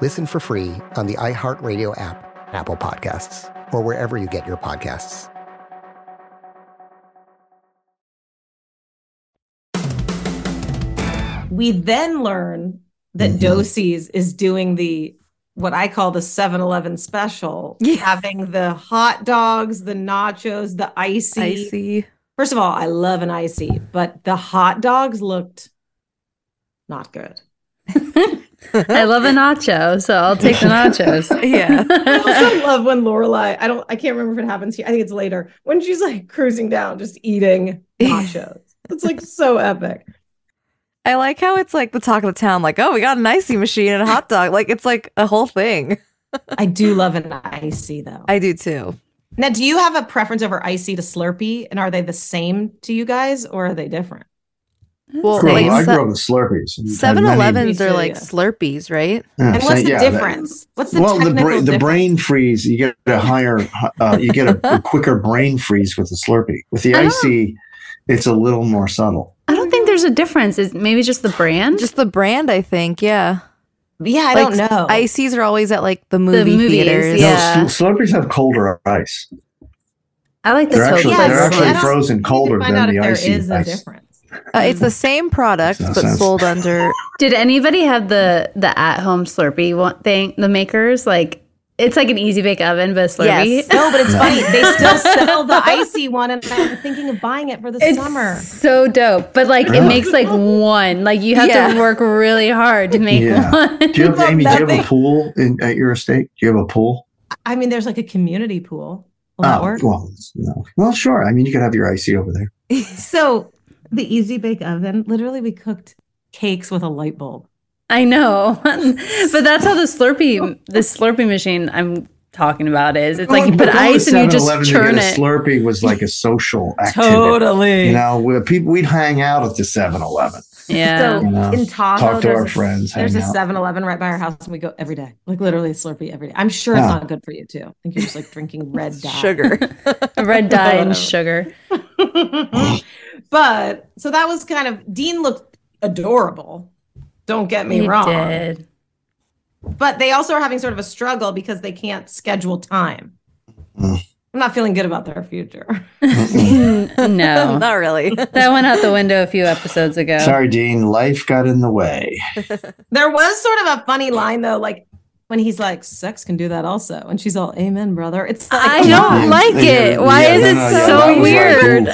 Listen for free on the iHeartRadio app, Apple Podcasts, or wherever you get your podcasts. We then learn that Mm-hmm. Doose's is doing the what I call the 7-Eleven special, having the hot dogs, the nachos, the icy. Icy. First of all, I love an icy, but the hot dogs looked not good. I love a nacho, so I'll take the nachos. yeah. I also love when Lorelai, I don't I can't remember if it happens here. I think it's later, when she's like cruising down, just eating nachos. it's like so epic. I like how it's like the talk of the town, like, oh, we got an icy machine and a hot dog. Like it's like a whole thing. I do love an icy though. I do too. Now, do you have a preference over icy to Slurpee? And are they the same to you guys or are they different? Well, Grew up- like, I grew up with Slurpees. and had 7 many- Elevens Me are like yeah. Slurpees, right? Yeah, And so- what's the yeah, that- difference? What's the well, the, technical bra- the brain freeze, you get a higher, uh, you get a, a quicker brain freeze with the Slurpee. With the icy, it's a little more subtle. I don't think there's a difference. Is maybe just the brand? Just the brand, I think. Yeah. Yeah, I Like, don't know. Ices are always at like the movie movies, theaters. yeah. No, Sl- Slurpees have colder ice. I like the They're actually, Totally they're actually frozen colder than the if icy is a ice. difference. Uh, it's the same product, Makes but sense. sold under. Did anybody have the the at home Slurpee one thing? The makers like it's like an easy bake oven, but Slurpee. Yes. No, but it's funny. They still sell the icy one, and I'm thinking of buying it for the It's summer. so dope, but like it makes like one. Like you have Yeah. to work really hard to make Yeah. one. Do you have, Amy, do you have a pool in, at your estate? Do you have a pool? I mean, there's like a community pool. Will Oh, well, no. well, sure. I mean, you could have your icy over there. So the easy bake oven, literally, we cooked cakes with a light bulb. I know, but that's how the Slurpee the Slurpee machine I'm talking about is. It's like you put Going to ice and you just 7-Eleven to churn get a it. Slurpee was like a social activity. Totally. You know, people we'd hang out at the 7-Eleven. Yeah. So You know, in Tahoe, talk to there's our a- friends, There's a hang 7 Eleven right by our house, and we go every day. Like literally a Slurpee every day. I'm sure it's not good for you too. I think you're just like drinking red dye. Sugar. Red dye and sugar. but so that was kind of Dean looked adorable. Don't get me He wrong. did. But they also are having sort of a struggle because they can't schedule time. Mm. I'm not feeling good about their future. no, not really. that went out the window a few episodes ago. Sorry, Dean. Life got in the way. There was sort of a funny line though, like when he's like, "Sex can do that also," and she's all, "Amen, brother." It's like, I don't like it. Why is it no, no, so that was like, weird?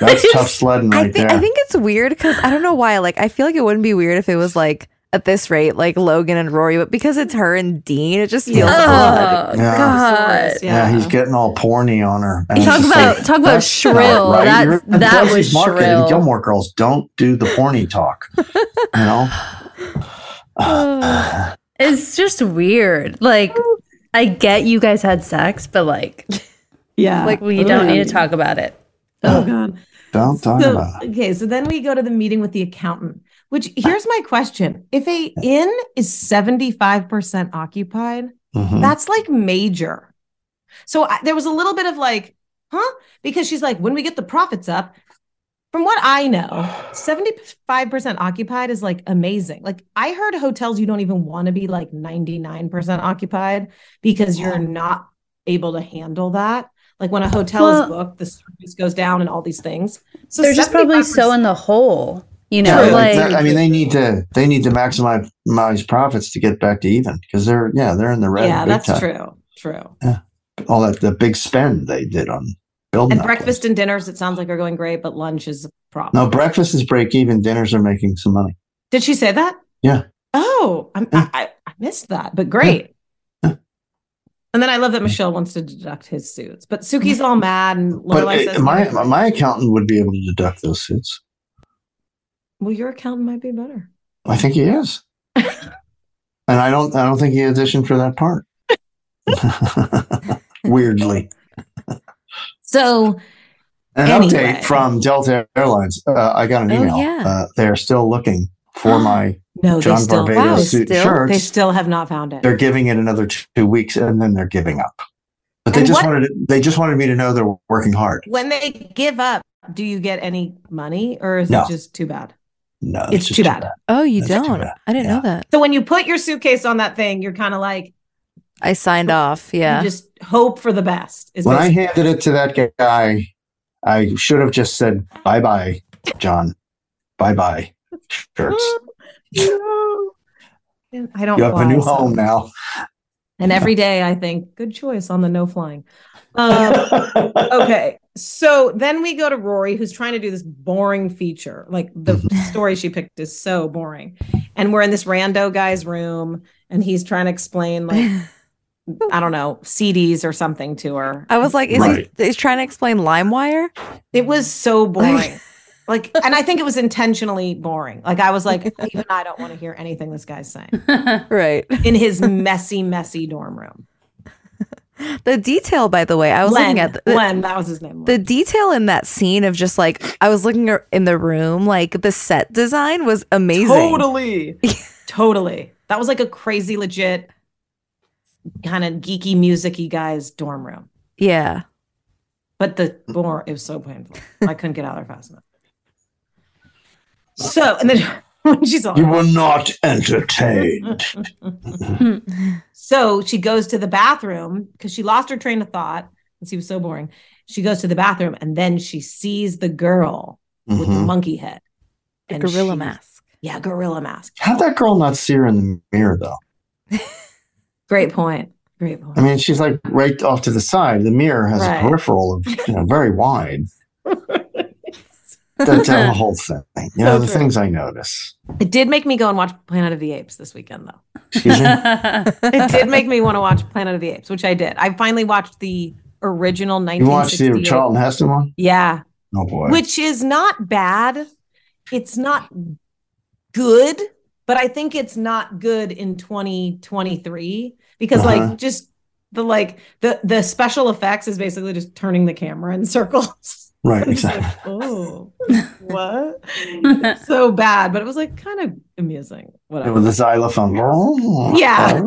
that's tough sledding I right think there. I think it's weird because I don't know why. Like I feel like it wouldn't be weird if it was like at this rate, like Logan and Rory, but because it's her and Dean, it just feels odd. Oh, yeah. God. yeah. he's getting all porny on her. And Talk it's about- like, talk about that's not shrill. That's- You're that was market. shrill. Gilmore Girls don't do the porny talk. You know. It's just weird. Like, I get you guys had sex, but like, yeah, like we oh, don't need to talk about it. Oh god. Don't talk So, about it. okay, so then we go to the meeting with the accountant. Which here's my question: If a inn is 75 percent occupied, Mhm. that's like major. So I, there was a little bit of like, huh? Because she's like, when we get the profits up, from what I know, 75% occupied is like amazing. Like I heard hotels you don't even want to be like 99% occupied because you're not able to handle that. Like when a hotel Well- is booked, the service goes down and all these things. So They're just probably 75% so in the hole, you know. Yeah, like, I mean, they need to they need to maximize maximize profits to get back to even because they're yeah they're in the red. yeah, that's time. true. True. All that the big spend they did on building. And breakfast and dinners, it sounds like are going great, but lunch is a problem. No, breakfast is break even. Dinners are making some money. Did she say that? Yeah. Oh, I'm, I, I missed that, but great. And then I love that Michel wants to deduct his suits, but Sookie's all mad and But uh, my my accountant would be able to deduct those suits. "Well, your accountant might be better." I think he is, and I don't I don't think he auditioned for that part. Weirdly, So an Anyway. update from Delta Airlines. Uh, I got an Oh, email. yeah. Uh, they're still looking for my no, John still, Barbados wow, suit still, shirts. they still have not found it. they're giving it another two weeks and then they're giving up. But they And just what- wanted they just wanted me to know they're working hard. When they give up, do you get any money, or is No. it just too bad? No, It's just too bad. Oh, you don't? I didn't know that. So when you put your suitcase on that thing, you're kind of like I signed off. Yeah. you just hope for the best. Is When I handed it to that guy, I should have just said bye bye, John. Bye bye. Shirts. I don't. You have a new so- home now. And every day I think, good choice on the no flying. Um, okay. So then we go to Rory, who's trying to do this boring feature. Like the mm-hmm. story she picked is so boring. And we're in this rando guy's room, and he's trying to explain, like, I don't know, CDs or something to her. I was like, is he he's trying to explain LimeWire? It was so boring. like, and I think it was intentionally boring. Like, I was like, even I don't want to hear anything this guy's saying right. in his messy, messy dorm room. The detail, by the way, I was Len, looking at the, Len, that was his name. the detail in that scene of just like I was looking in the room, like the set design was amazing. Totally. totally. That was like a crazy, legit, kind of geeky, musicy guy's dorm room. Yeah. But the more it was so painful. I couldn't get out there fast enough. So, and then when she's all You were not entertained. so she goes to the bathroom because she lost her train of thought because he was so boring. She goes to the bathroom and then she sees the girl with the Mhm. monkey head. The And gorilla she- mask. Yeah, gorilla mask. How'd that girl not see her in the mirror though? Great point. Great point. I mean, she's like right off to the side. The mirror has Right. a peripheral of you know very wide. That's the whole thing. You know, So the true. things I notice. It did make me go and watch Planet of the Apes this weekend, though. Excuse me? it did make me want to watch Planet of the Apes, which I did. I finally watched the original You watched the Charlton Heston one? Yeah, Oh boy. which is not bad. It's not good, but I think it's not good in 2023 because Uh-huh. like just the like the the special effects is basically just turning the camera in circles. Right, It's like, exactly. oh, what? It's so bad, but it was like kind of amusing. Whatever. With the xylophone. Yeah.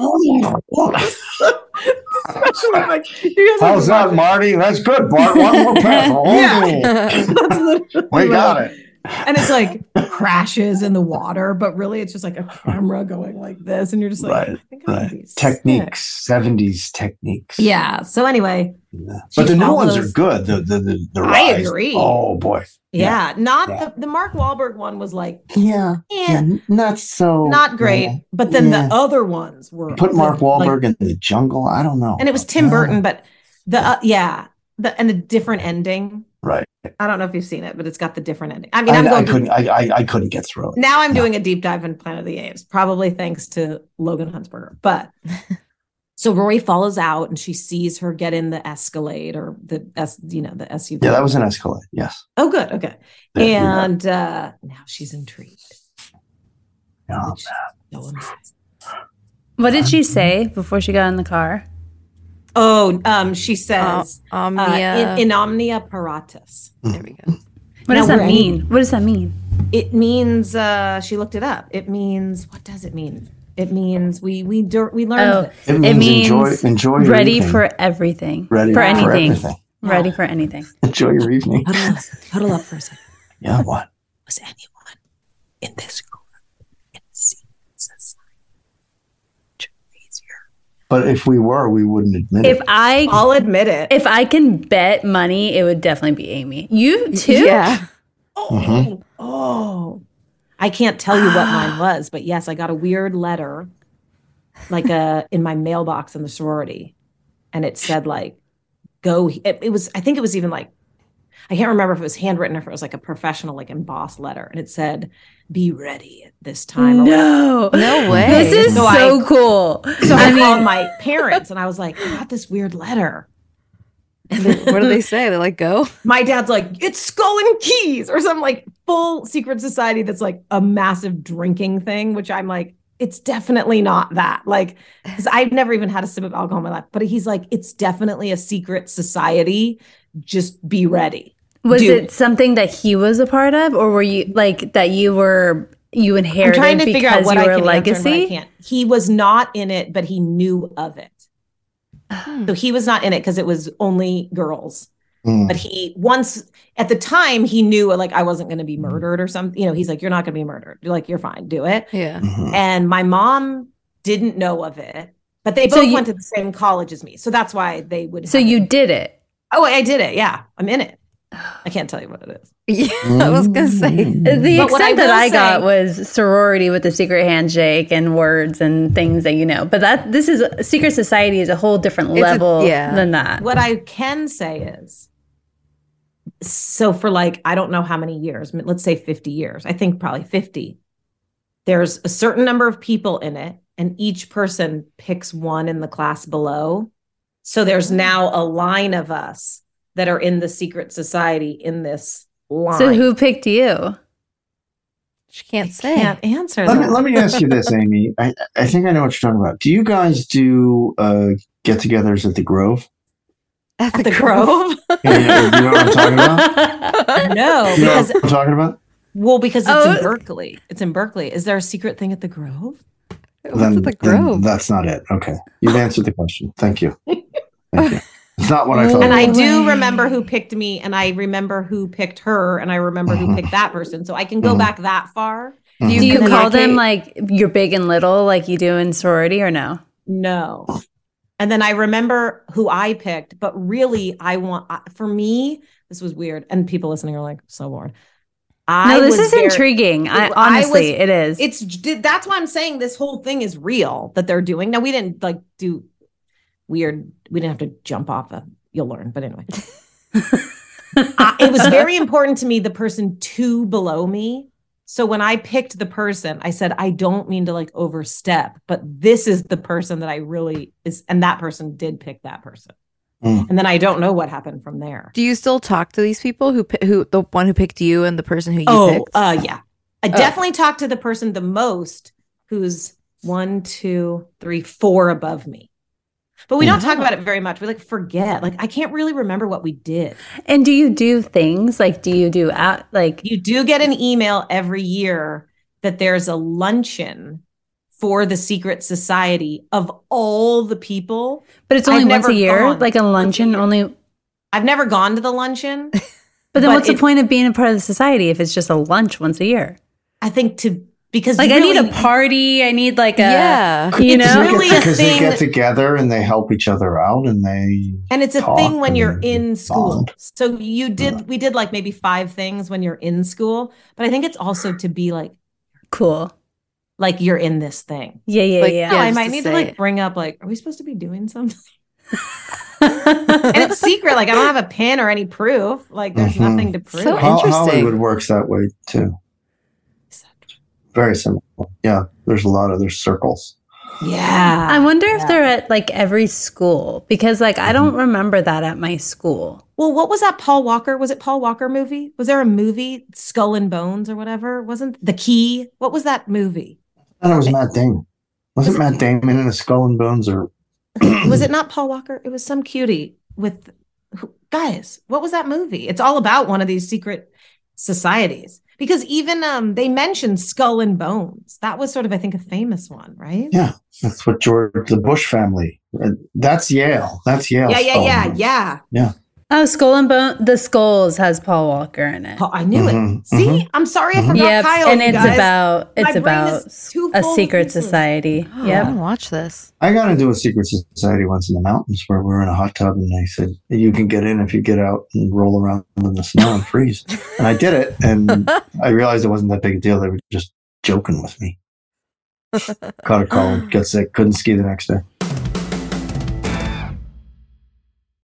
Especially like you guys How's that, Marty? That's good, Bart. One more pass. Oh, Yeah. We got it. And it's like crashes in the water, but really it's just like a camera going like this, and you're just like, right, right. Techniques, seventies techniques. yeah. So anyway, But the new ones are good. The the the, the I rise. agree. Oh boy. yeah, not Yeah. the the Mark Wahlberg one was like Yeah. eh, Not so. not great, yeah. but then Yeah. the other ones were Put Mark like- Wahlberg in the jungle. I don't know. and it was Tim Burton, but the uh, yeah, the and the different ending. Right. I don't know if you've seen it, but it's got the different ending. I mean, I, I'm I going to- couldn't. I, I I couldn't get through it. now I'm doing a deep dive in Planet of the Apes, probably thanks to Logan Huntzberger. But so Rory follows out and she sees her get in the Escalade or the S, you know, the SUV. Yeah, that was an Escalade. Yes. Oh, good. Okay. Yeah, yeah. and uh now she's intrigued. Oh, So amazing. What did she say before she got in the car? Oh, um, she says Uh, uh, in, in omnia paratus. There we go. What Now does that we're- mean? What does that mean? It means uh she looked it up. It means what does it mean? It means we we dur- we learned Oh, this. It means enjoy- enjoy your ready evening. for everything. Ready for for anything. everything. Ready for anything. Enjoy your evening. Huddle up, huddle up for a second. Yeah. What? Was anyone in this group in secret society? But if we were, we wouldn't admit If it. I I'll admit it. If I can bet money, it would definitely be Amy. You too? Yeah. Mhm. Oh, I can't tell you what mine was, but yes, I got a weird letter, like a in my mailbox in the sorority, and it said like, "Go." It, it was. I think it was even like, I can't remember if it was handwritten or if it was like a professional, like embossed letter, and it said, "Be ready at this time." or No. No way. This is so, I- cool. So I, I mean- called my parents and I was like, I got this weird letter. and what do they say? They're like go. My dad's like, it's skull and keys or some like full secret society that's like a massive drinking thing, which I'm like, it's definitely not that. Like, because I've never even had a sip of alcohol in my life, but he's like, it's definitely a secret society. Just be ready. Was Dude. it something that he was a part of, or were you like that you were you I'm inherited trying to because figure out what you I were can a answer and what I legacy? can't. He was not in it, but he knew of it. Hmm. So he was not in it because it was only girls. Mm. But he once at the time he knew like I wasn't going to be murdered or something. You know, he's like, "You're not going to be murdered. You're like, you're fine. Do it." Yeah. Mhm. And my mom didn't know of it, but they So both you- went to the same college as me, so that's why they would. So you it. did it. Oh, I did it. Yeah, I'm in it. I can't tell you what it is. Yeah, I was gonna say. The mm. But what I extent that will I got was sorority with the secret handshake and words and things that you know. But that this is secret society is a whole different It's a- level yeah. than that. What I can say is, so for like, I don't know how many years, let's say 50 years, I think probably 50. There's a certain number of people in it, and each person picks one in the class below. So there's mm. now a line of us that are in the secret society in this line. So who picked you? She can't say. can't answer Let me, let me ask you this, Amy. I, I think I know what you're talking about. Do you guys do uh, get-togethers at the Grove? At At the Grove? Yeah, you know what I'm talking about? no, You know because what I'm talking about? well, because it's Oh. in Berkeley. It's in Berkeley. Is there a secret thing at the Grove? What's Then, at the Grove? that's not it. Okay, you've answered the question. Thank you. Thank you. It's not what I thought. and I do remember who picked me, and I remember who picked her, and I remember who Mhm. picked that person. So I can go Mhm. back that far. Do you, And then call them can- like you're big and little, like you do in sorority, or no? No. And then I remember who I picked, but really, I want for me, this was weird, and people listening are like so bored. I no, this is very- intriguing. I It- I honestly, was- it is. It's that's why I'm saying this whole thing is real that they're doing. Now we didn't like do weird. We didn't have to jump off a. You'll learn, but anyway. I- it was very important to me the person two below me. So when I picked the person, I said I don't mean to like overstep, but this is the person that I really is, and that person did pick that person. Mm. And then I don't know what happened from there. Do you still talk to these people who who the one who picked you and the person who you oh, picked? uh, yeah. I Oh. definitely talk to the person the most who's one, two, three, four above me. But we don't talk about it very much. We like forget. Like I can't really remember what we did. and do you do things like? Do you do out like? You do get an email every year that there's a luncheon for the secret society of all the people. But it's only I've once a year, gone. like a luncheon. Only, I've never gone to the luncheon. But then But what's it- the point of being a part of the society if it's just a lunch once a year? I think to because Like I need a party. I need like a Yeah. you It's know. really a because they get together and they help each other out and they and it's a thing when you're and in school bond. so you did we did like maybe five things when you're in school but i think it's also to be like cool like you're in this thing Yeah, yeah, Like, yeah. so Yeah, i might to need to like it. bring up like are we supposed to be doing something and it's secret like i don't have a pin or any proof like there's Mhm. nothing to prove So Interesting. Hollywood works that way too. Very similar. Yeah, there's a lot of there's circles. yeah I wonder if they're at like every school because like I don't mm-hmm. remember that at my school. well what was that paul walker was it paul walker movie was there a movie skull and bones or whatever wasn't the key what was that movie I thought it was Matt Damon. Wasn't Matt Damon in a Skull and Bones or was it not Paul Walker? It was some cutie with guys. What was that movie? It's all about one of these secret societies because even um they mentioned Skull and Bones. That was sort of I think a famous one, right? Yeah, that's what George the Bush family. uh, That's Yale. That's Yale. yeah, yeah, yeah, yeah. Yeah. Oh, Skull and Bone. The Skulls has Paul Walker in it. Paul- I knew Mhm, it. See, mhm. I'm sorry if I forgot Yep, Kyle. and it's guys. about it's brain about a secret society. Oh, I Yep. want to watch this. I got into a secret society once in the mountains where we were in a hot tub and they said, you can get in if you get out and roll around in the snow and freeze. and I did it. And I realized it wasn't that big a deal. They were just joking with me. Caught a cold, got sick, couldn't ski the next day.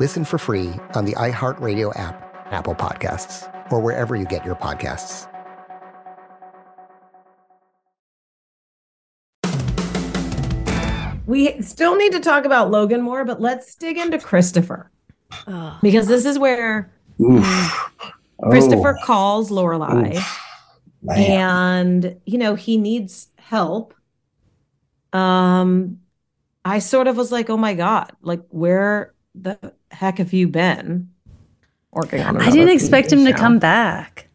Listen for free on the iHeartRadio app, Apple Podcasts, or wherever you get your podcasts. we still need to talk about Logan more, but let's dig into Christopher. Because this is where Christopher Oh, calls Lorelai and you know he needs help. Um I sort of was like, "Oh my god, like where the heck have you been?" Working on I didn't TV expect him to come back.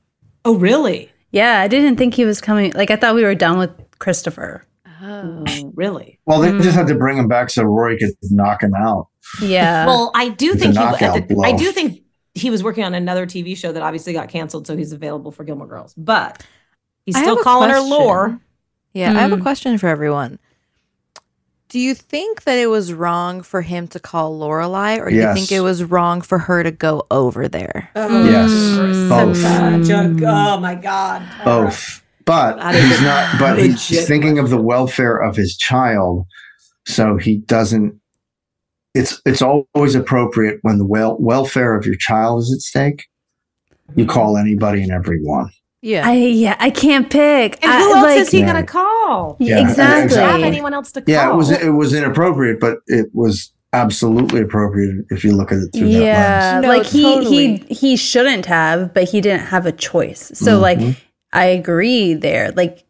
Oh, really? Yeah, I didn't think he was coming. Like, I thought we were done with Christopher. Oh, really? Well, they just had to bring him back so Rory could knock him out. Yeah. Well, I do It's think he, knockout the, blow. I do think he was working on another TV show that obviously got canceled, so he's available for Gilmore Girls. But he's still have a calling her. Lore. Yeah, I have a Hmm. question for everyone. Do you think that it was wrong for him to call Lorelai, or do you think it was wrong for her to go over there? Yes, both. oh my god. Both. But he's not, but he's thinking of the welfare of his child. So he doesn't, it's, it's always appropriate when the wel- welfare of your child is at stake. You call anybody and everyone. Yeah. I yeah, I can't pick. And I, who else like, is he Yeah. gonna call? Yeah, Yeah, exactly. Have anyone else to call? Yeah, it was, it was inappropriate, but it was absolutely appropriate if you look at it through that lens. No, like he totally. he he shouldn't have, but he didn't have a choice. So like Mhm. I agree there. Like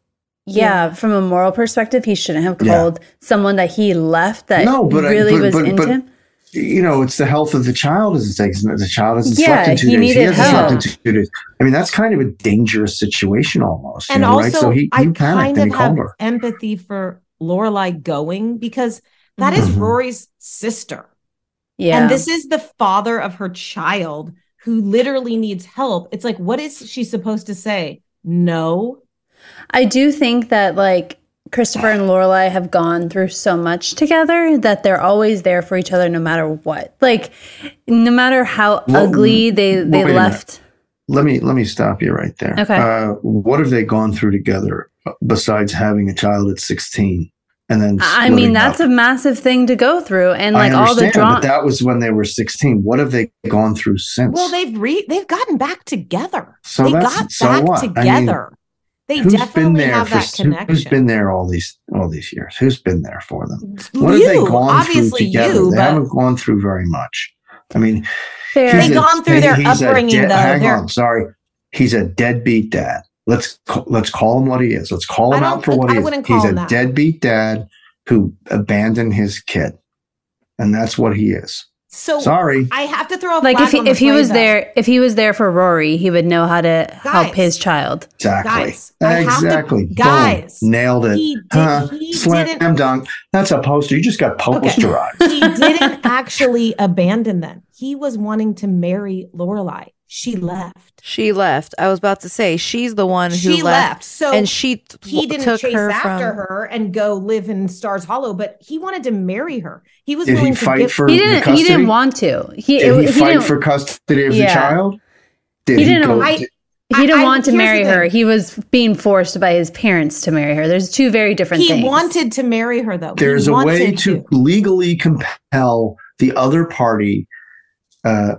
yeah, from a moral perspective, he shouldn't have Yeah. called someone that he left that No, but I- really but- was but- into but- him. You know, it's the health of the child as it takes. The child hasn't Yeah, slept in two he days. needed hasn't slept in two days. I mean, that's kind of a dangerous situation almost. you and know, also right? So he, he I panicked kind and of he have her. empathy for Lorelai going because that is Mhm. Rory's sister. Yeah. And this is the father of her child who literally needs help. It's like, what is she supposed to say? No. I do think that like Christopher and Lorelai have gone through so much together that they're always there for each other no matter what. Like no matter how Well, ugly they they wait left. Let me let me stop you right there. Okay. Uh, what have they gone through together uh, besides having a child at sixteen and then? I mean, that's a massive thing to go through and like I all the understand, drama. but that was when they were sixteen. What have they gone through since? Well, they've re they've gotten back together. So they got so back what? I mean, together. They who's been there have for that who's connection. been there all these all these years? Who's been there for them? What have they gone obviously through together? you, they haven't gone through very much. I mean, They've gone through their upbringing, dead- though. Hang They're- on, sorry, he's a deadbeat dad. Let's ca- let's call him what he is. Let's call him out for think- what I he is. call He's a that. deadbeat dad who abandoned his kid, and that's what he is. So Sorry. I have to throw a like if he on the if he was though. there if he was there for Rory, he would know how to help his child. Exactly. Guys, I have to- exactly. Boom. guys, Nailed it. he did- huh? he Slam didn't- dunk. That's a poster. You just got posterized. he didn't actually abandon them. He was wanting to marry Lorelai. She left. She left. I was about to say she's the one who She left. left. So and she t- He didn't took chase her after from. her and go live in Stars Hollow, but he wanted to marry her. He was Did he willing to fight give for He didn't custody? he didn't want to. He Did it- he he fight didn't- for custody of the child? Did he didn't go- I, did- he didn't I- want to marry her. He was being forced by his parents to marry her. There's two very different He things. wanted to marry her though. He there's a way wanted to, legally compel the other party uh,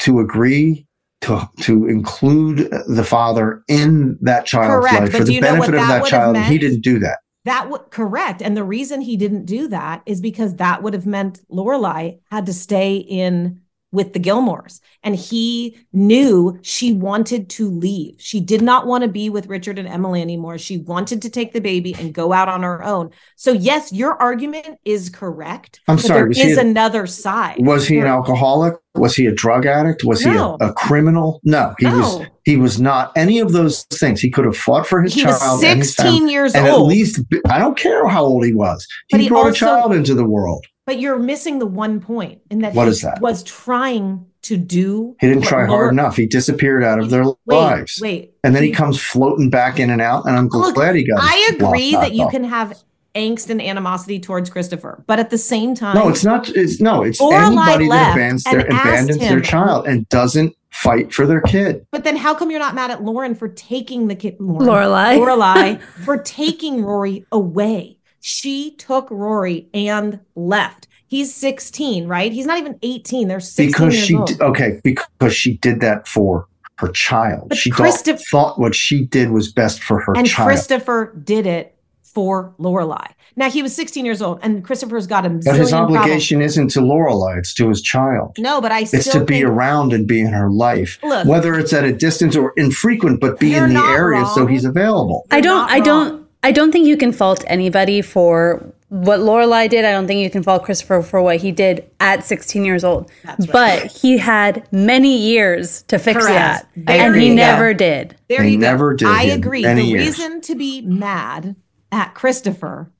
to agree to to include the father in that child's Correct, life but for the you know what benefit of that child. and He didn't do that. That would correct. And the reason he didn't do that is because that would have meant Lorelai had to stay in with the Gilmores. And he knew she wanted to leave. She did not want to be with Richard and Emily anymore. She wanted to take the baby and go out on her own. So yes, your argument is correct. I'm sorry, There is a- another side. Was he an alcoholic? Was he a drug addict? Was No. he a, a criminal? No, he was. He was not any of those things. He could have fought for his He was child. and his 16 family, years and old. At least I don't care how old he was. He, he brought also- a child into the world. But you're missing the one point in that What he is that? was trying to do. He didn't try hard Laura- enough. He disappeared out of their Wait, lives. wait. And then he He- comes floating back in and out. And I'm Look, glad he got. I agree that knocked you can have angst and animosity towards Christopher, but at the same time, No, it's not. It's no. It's anybody that abandons their, asked abandons their child and doesn't fight for their kid. But then, how come you're not mad at Lauren for taking the kid, Lauren, Lorelai. Lorelai for taking Rory away? She took Rory and left. He's 16, right? He's not even 18. They're 16 because years she old. d- okay because she did that for her child But she thought, Christoph- thought what she did was best for her and child Christopher did it for Lorelai. Now he was 16 years old, and Christopher's got a But his obligation problems. isn't to Lorelai; it's to his child. No, but I It's still to be around and be in her life, Look. whether it's at a distance or infrequent, but be in the not area so he's available. I don't I don't I don't think you can fault anybody for what Lorelai did. I don't think you can fault Christopher for what he did at 16 years old. But he had many years to fix Correct. that. There and he go. never did. There They you go. never did I agree. many the years. reason to be mad at Christopher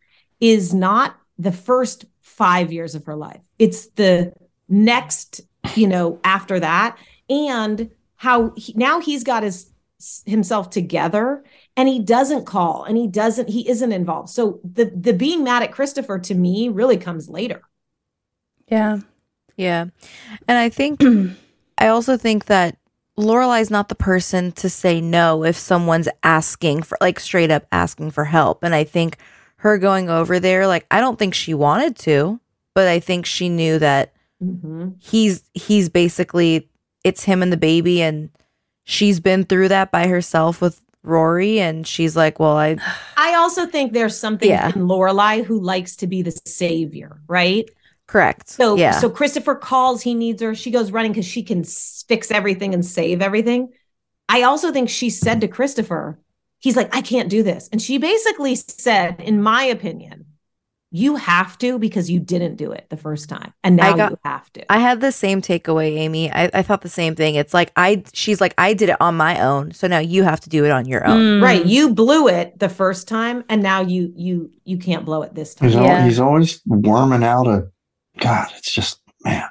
is not the first five years of her life. It's the next, you know, after that, and how he, now he's got his himself together and he doesn't call and he doesn't he isn't involved so the the being mad at christopher to me really comes later Yeah. Yeah. And I think I also think that Lorelai's not the person to say no if someone's asking for like straight up asking for help. And I think her going over there, like I don't think she wanted to, but I think she knew that mm-hmm. he's he's basically it's him and the baby and she's been through that by herself with Rory and she's like, Well, I i also think there's something Yeah. in lorelai who likes to be the savior right correct. So yeah. so Christopher calls, he needs her. She goes running because she can fix everything and save everything. I also think she said to Christopher, he's like, I can't do this. And she basically said, in my opinion, you have to because you didn't do it the first time. And now I got- you have to. I had the same takeaway, Amy. I, I thought the same thing. It's like I she's like, I did it on my own. So now you have to do it on your own. Mm. Right. Mm. You blew it the first time and now you you you can't blow it this time. He's, al- he's always worming out a. God, it's just man.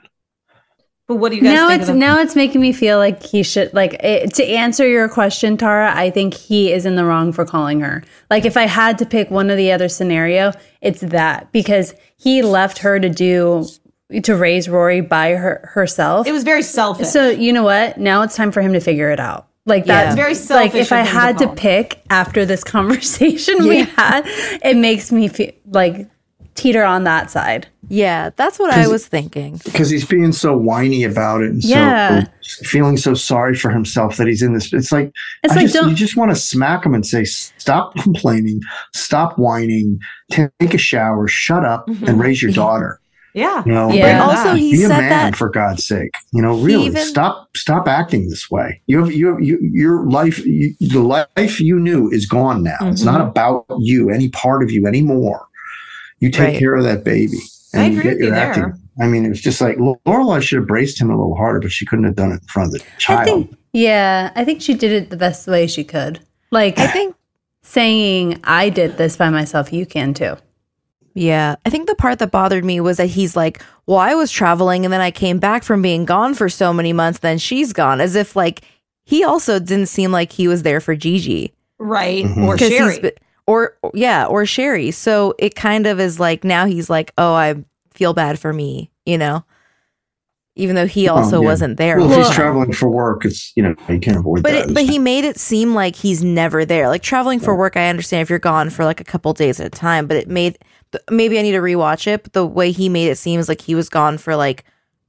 But what do you guys now think it's now it's making me feel like he should like it, to answer your question tara i think he is in the wrong for calling her like if i had to pick one or the other scenario it's that because he left her to do to raise rory by her herself It was very selfish. so you know what now it's time for him to figure it out like Yeah. that very selfish. like if i him to had to pick after this conversation we had it makes me feel like teeter on that side Yeah, that's what I was thinking. because he's being so whiny about it and Yeah. so feeling so sorry for himself that he's in this. It's like It's I like, just, don't- you just want to smack him and say, "Stop complaining, stop whining, take a shower, shut up, and raise your daughter." Yeah. You know, Mm-hmm. Yeah. like, Also, he be a said man that- for God's sake. You know, really even- stop stop acting this way. You have you, have, you your life, you, the life you knew is gone now. It's not Mhm. about you, any part of you anymore. You take Right. care of that baby. I And you get with you your there. acting. I mean, it was just like Lorelai should have braced him a little harder, but she couldn't have done it in front of the child. I think, yeah, I think she did it the best way she could. Like, I think saying, I did this by myself, you can too. Yeah. I think the part that bothered me was that he's like, Well, I was traveling and then I came back from being gone for so many months, then she's gone. As if like he also didn't seem like he was there for Gigi. Right. Mm-hmm. Or 'Cause he's Sherry. Be- or yeah, or Sherry. So it kind of is like now he's like, Oh, I feel bad for me, you know? Even though he also Oh, yeah. wasn't there. Well, if he's traveling for work, it's you know you can't avoid But that. it, but he made it seem like he's never there. Like traveling for work, I understand if you're gone for like a couple days at a time, but it made maybe I need to rewatch it. But the way he made it seem is like he was gone for like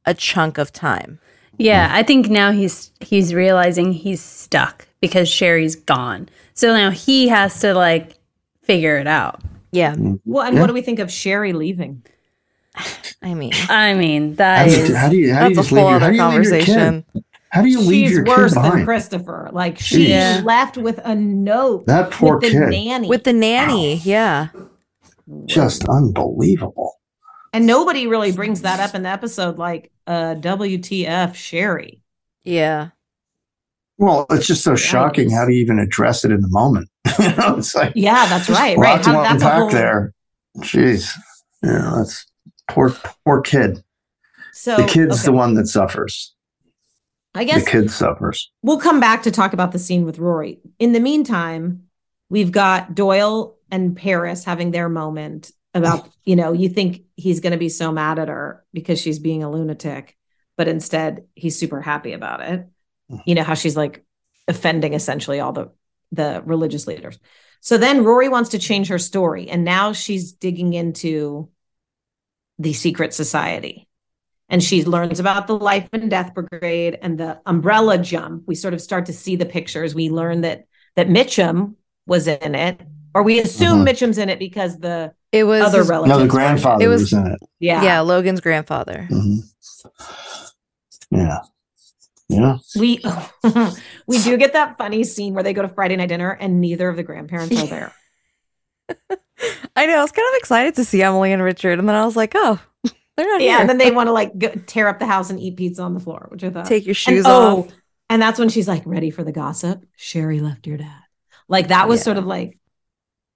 a chunk of time. Yeah, I think now he's he's realizing he's stuck because Sherry's gone. So now he has to like figure it out. Yeah. Well, and what do we think of Sherry leaving? I mean, I mean how that do you, how do you, how do you that's a just leave whole your, how other do you leave your kid? conversation. How do you leave She's your worse kid than? Christopher. Like she Yeah. left with a note. That poor with the kid. nanny. with the nanny. Yeah. Just unbelievable. and nobody really brings that up in the episode like uh WTF Sherry. Yeah. Well, it's just so shocking. How do you even address it in the moment? you know, it's like Yeah, that's right. Right. How, that's unpack whole, there. Jeez, yeah, that's poor poor kid. So the kid's okay. the one that suffers. I guess the kid suffers. we'll come back to talk about the scene with Rory. In the meantime, we've got Doyle and Paris having their moment about, you know, you think he's going to be so mad at her because she's being a lunatic, but instead he's super happy about it. You know how she's like offending essentially all the the religious leaders. So then Rory wants to change her story and now she's digging into the secret society and she learns about the life and death brigade and the umbrella jump we sort of start to see the pictures we learn that that mitchum was in it Or we assume Mhm. Mitchum's in it because the It was other his- relatives. No, the were in it. grandfather It was- was, in it. Yeah. Yeah, Logan's grandfather. Mhm. Yeah. Yeah. We we do get that funny scene where they go to Friday night dinner and neither of the grandparents are there. I know. I was kind of excited to see Emily and Richard, and then I was like, oh, they're not yeah, here. and then they want to like go, tear up the house and eat pizza on the floor, which I thought Take your and, shoes oh, off. and that's when she's like, ready for the gossip. Sherry left your dad. Like that was sort of like,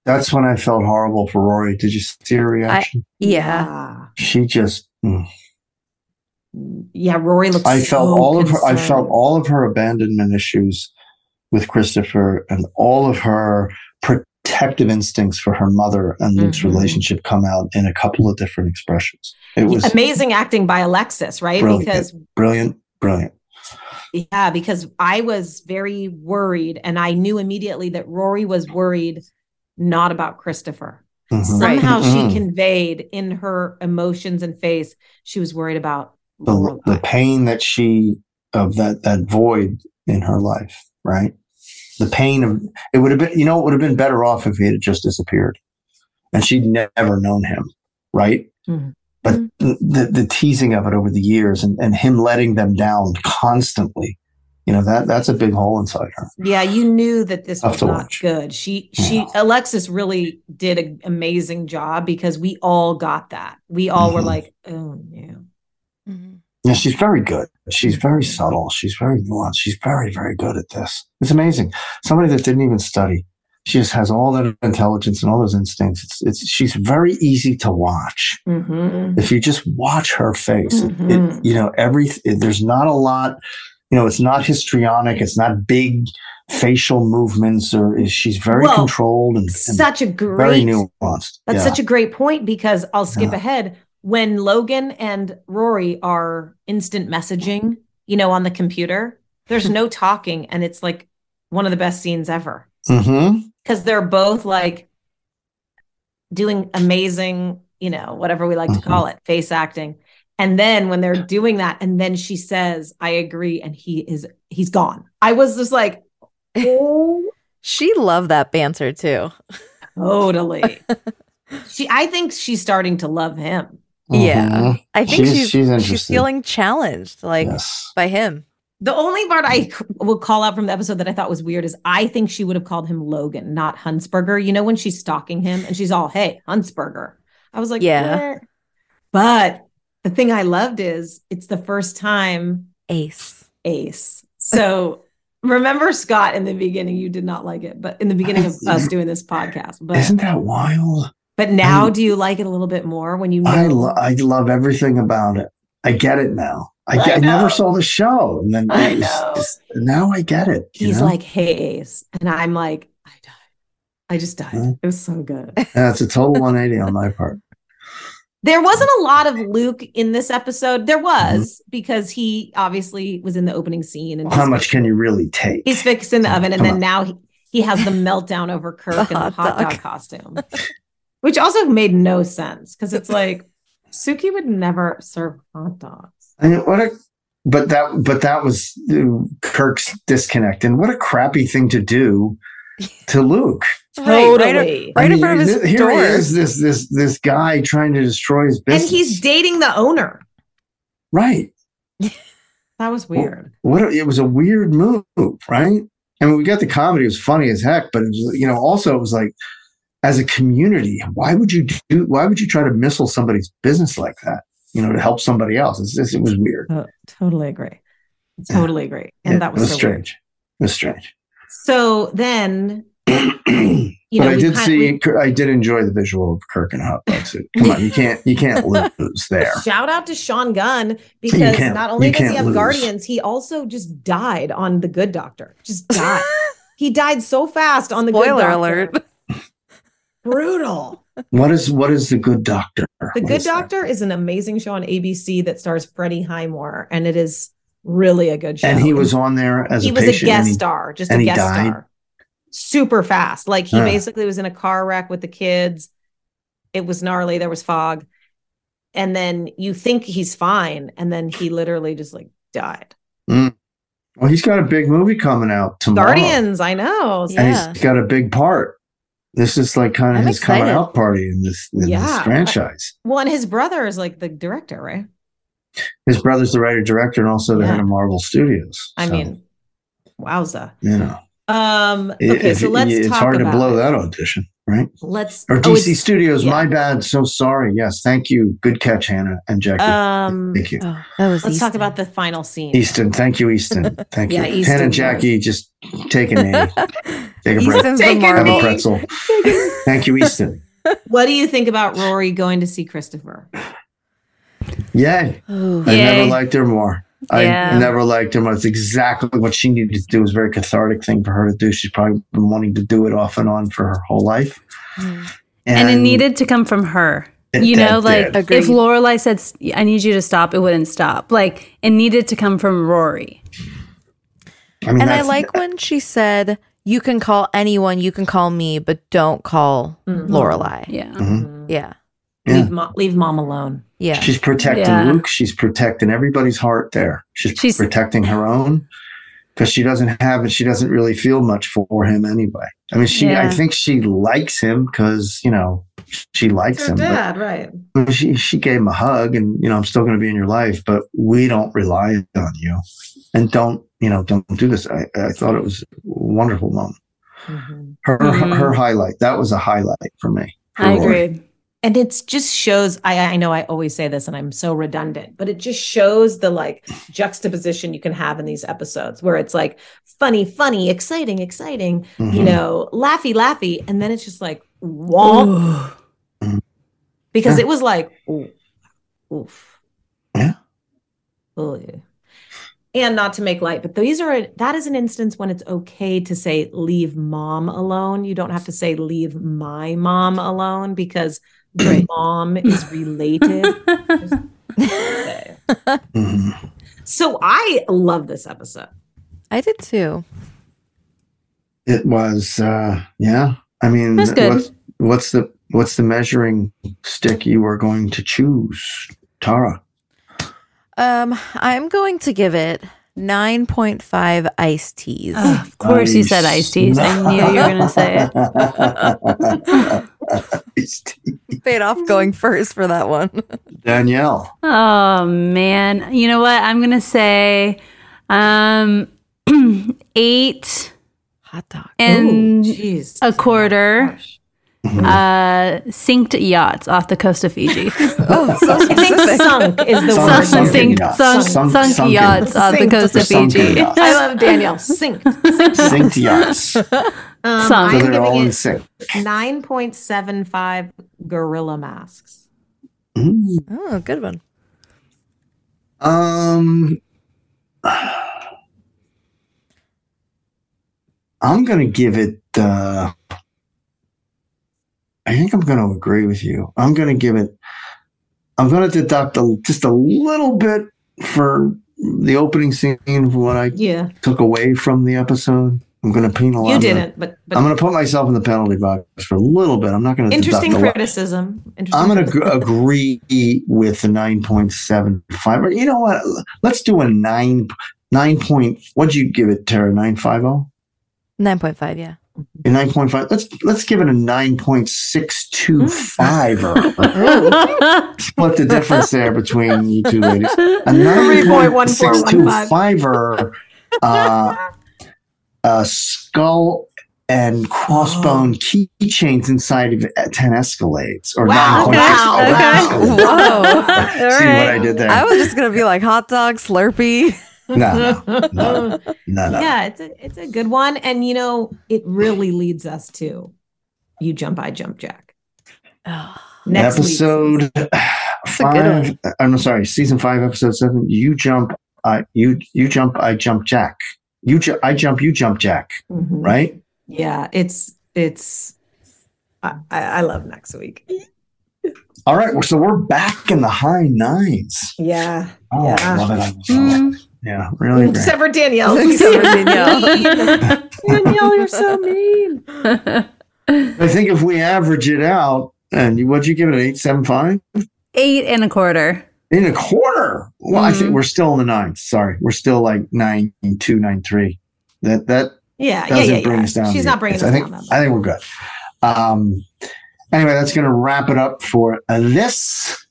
That's when I felt horrible for Rory. Did you see her reaction? yeah. she just. mm. Yeah, Rory looks. I felt so all of her. I felt all of her abandonment issues with Christopher, and all of her protective instincts for her mother and Luke's Mhm. relationship come out in a couple of different expressions. It was amazing acting by Alexis, right? brilliant, Because brilliant, brilliant. Yeah, because I was very worried and I knew immediately that Rory was worried not about Christopher. Mhm. Somehow Mhm. she conveyed in her emotions and face, she was worried about the the pain that she of that that void in her life, right? The pain of it would have been, you know, it would have been better off if he had just disappeared, and she'd never known him, right? Mhm. But the the teasing of it over the years and, and him letting them down constantly, you know, that that's a big hole inside her. Yeah, you knew that this Tough was not watch. good. She she Alexis really did an amazing job because we all got that. We all were Mhm. like, oh no. Yeah, she's very good. She's very subtle. She's very nuanced. She's very, very good at this. It's amazing. Somebody that didn't even study. She just has all that intelligence and all those instincts. It's, it's she's very easy to watch. Mm-hmm. If you just watch her face, it- Mhm. it, you know, every there's not a lot. You know, it's not histrionic. It's not big facial movements, or is she's very Well, controlled and, and Such a very great nuanced. That's Yeah. such a great point because I'll skip Yeah. ahead. When Logan and Rory are instant messaging, you know, on the computer, there's no talking, and it's like one of the best scenes ever Mm-hmm. because they're both like doing amazing, you know, whatever we like to call it, face acting. And then when they're doing that, and then she says, I agree, and he is he's gone. I was just like, oh, She loved that banter too. totally. she I think she's starting to love him. Yeah. Mhm. I think She's- she's she's she's, feeling challenged like Yes. by him. The only part I will call out from the episode that I thought was weird is I think she would have called him Logan, not Huntzberger. You know, when she's stalking him and she's all, hey, Huntzberger. I was like, Yeah. "Eh." But the thing I loved is it's the first time Ace. Ace. So remember Scott in the beginning, you did not like it, but in the beginning of us doing this podcast. But Isn't that wild? But now do you like it a little bit more when you know I, lo- I love everything about it. I get it now. I, I I never saw the show, and then I was know. just- now I get it. he's know? like, hey Ace. And I'm like, I died. I just died. Mhm. It was so good. yeah, it's a total 180 on my part. There wasn't a lot of Luke in this episode. There was because he obviously was in the opening scene and How he's, much can you really take? he's fixing in the oven, and Come then on. now he, he has the meltdown over Kirk The in the hot hot dog dog. costume, which also made no sense because it's like Sookie would never serve hot dogs. I mean, what a, but that, but that was uh, Kirk's disconnect, and what a crappy thing to do to Luke. Right, right, Totally. right I in mean, front of his th- here door. he is, this this this guy trying to destroy his business, And he's dating the owner. right. That was weird. What a, it was a weird move, right? I mean, we got the comedy; it was funny as heck, but it was, you know, also it was like, as a community, why would you do? Why would you try to missile somebody's business like that? You know, to help somebody else. It's just, it was weird. Oh, totally agree. Totally agree. And Yeah, that it was, was so weird. strange. It was strange. So then, you but know, I did kind- see. I did enjoy the visual of Kirk and a hot dog suit. Come on, you can't. You can't lose there. Shout out to Sean Gunn because can't- only does he have lose. Guardians, he also just died on The Good Doctor. Just died. he died so fast on The Good Doctor. alert. Brutal. What is what is the good doctor? The What Good is? Doctor is an amazing show on ABC that stars Freddie Highmore, and it is really a good show. And he was on there as he a was patient. a guest he- star, just a and he guest died? star. Super fast. Like he Huh. basically was in a car wreck with the kids. It was gnarly. There was fog. And then you think he's fine. And then he literally just like died. Mm. Well, he's got a big movie coming out tomorrow. Guardians, I know. and he's got a big part. This is like kind of I'm his coming excited. out party in this in Yeah. this franchise. Well, and his brother is like the director, right? His brother's the writer director and also the head of Marvel Studios. I So, mean, wowza. you know, Um, okay, if so let's it's talk hard to blow it. that audition, right? Let's Or oh, DC it's- Studios. yeah. My bad. So sorry. Yes, thank you. Good catch, Hannah and Jackie. Um, thank you. that was let's talk about the final scene. Easton, thank you, Easton. Thank Yeah, you. Easton, Hannah and Jackie, just take a knee. Take a breath. Easton's the Have a pretzel. Thank you, Easton. What do you think about Rory going to see Christopher? Yay. I Yay. never liked her more. I Yeah. never liked her more. It's exactly what she needed to do. It was a very cathartic thing for her to do. She's probably been wanting to do it off and on for her whole life. And, it needed to come from her. You know, like did. if Lorelai said, "I need you to stop," it wouldn't stop. Like it needed to come from Rory. I mean, and I that's- like when she said, "You can call anyone, you can call me, but don't call Lorelai." Yeah, Mhm. yeah, Yeah. Leave, mo- leave mom alone. Yeah. She's protecting Yeah. Luke. She's protecting everybody's heart there. She's, protecting her own because she doesn't have it. She doesn't really feel much for him anyway. I mean, she. I think she likes him because you know she likes Her him. but- dad, right? She she gave him a hug, and you know I'm still going to be in your life, but we don't rely on you, and don't you know don't do this. I, I thought it was a wonderful moment. Her Mhm. her highlight that was a highlight for me. for I Rory. agree. And it just shows I I know I always say this and I'm so redundant, but it just shows the like juxtaposition you can have in these episodes where it's like funny, funny, exciting, exciting, you Mhm. know, laughy, laughy, and then it's just like womp. Because Yeah. it was like ooh, oof. Yeah. Oh, yeah. And not to make light, but these are that is an instance when it's okay to say leave mom alone. You don't have to say leave my mom alone because the mom is related. Mm-hmm. so I love this episode. I did too. It was uh yeah. I mean, That's good. what's what's the what's the measuring stick you are going to choose, Tara? Um, I'm going to give it 9.5 iced teas. Oh, of course you said iced teas. I knew you were going to say it. Paid off going first for that one. Danielle. Oh man, you know what? I'm gonna say, um, eight hot dog and Ooh, a quarter. Mm-hmm. Uh, synced yachts off the coast of Fiji. oh, so I think sunk is the Sunk- word. sunken Synced- yachts. sunk- Sunk- sunk sunken. yachts off the coast of Fiji. I love Danielle. Synced. Synced yachts. Um, So I'm they're giving in it sync. 9.75 gorilla masks. Oh, good one. Um, I'm going to give it. Uh, I think I'm going to agree with you. I'm going to give it. I'm going to deduct a, just a little bit for the opening scene of what I Yeah. took away from the episode. I'm going to penalize. You didn't, but, but I'm going to put myself in the penalty box for a little bit. I'm not going to. interesting deduct criticism. Interesting I'm going to criticism. agree with the 9.75. Or you know what? Let's do a 9 9 point. What'd you give it, Tara? 950? 9.5, yeah. A 9.5. Let's let's give it a 9.625. Split the difference there between you two ladies. A 9.625 uh, uh, skull and crossbone keychains inside of 10 Escalades. Or Wow. 9.6. Okay. Escalades. Whoa. See what I did there? I was just going to be like hot dog, Slurpee. No, no, no, no, no. Yeah, it's a it's a good one, and you know it really leads us to you jump, I jump, Jack. Next week. episode five. I'm sorry, season five, episode seven. You jump, I you you jump, I jump, Jack. You ju- I jump, you jump, Jack. Mhm. Right? Yeah, it's it's. I, I I love next week. All right. So we're back in the high nines. Yeah. Oh, yeah. I love it. I love it. Yeah, really great. Except for Danielle. Except for Danielle. Danielle, you're so mean. I think if we average it out, and what'd you give it? Eight seven five. Eight and a quarter. In a quarter. Well, I Mm-hmm. think we're still in the nines. Sorry, we're still like nine two nine three. That that Yeah, yeah, doesn't yeah, bring yeah. us down. She's yet. not bringing I us think, down that I think we're good. Um, anyway, that's going to wrap it up for uh, this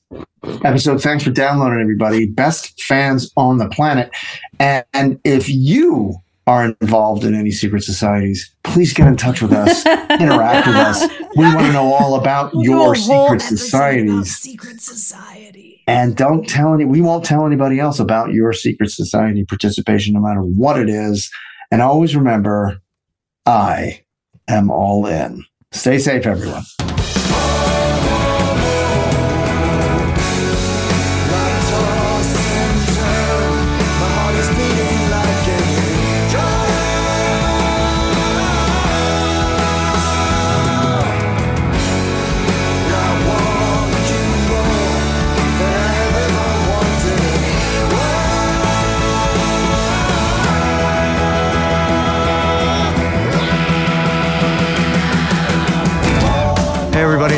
episode. Thanks for downloading, everybody. Best fans on the planet. And, and if you are involved in any secret societies, please get in touch with us, interact with us. We want to know all about your secret societies. Secret society. And don't tell any, we won't tell anybody else about your secret society participation, no matter what it is. And always remember, I am all in. Stay safe, everyone.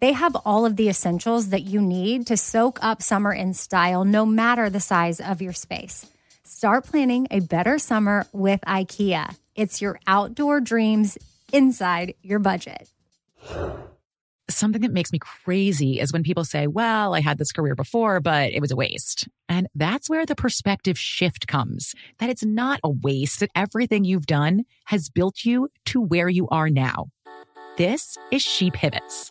they have all of the essentials that you need to soak up summer in style, no matter the size of your space. Start planning a better summer with IKEA. It's your outdoor dreams inside your budget. Something that makes me crazy is when people say, Well, I had this career before, but it was a waste. And that's where the perspective shift comes that it's not a waste, that everything you've done has built you to where you are now. This is She Pivots,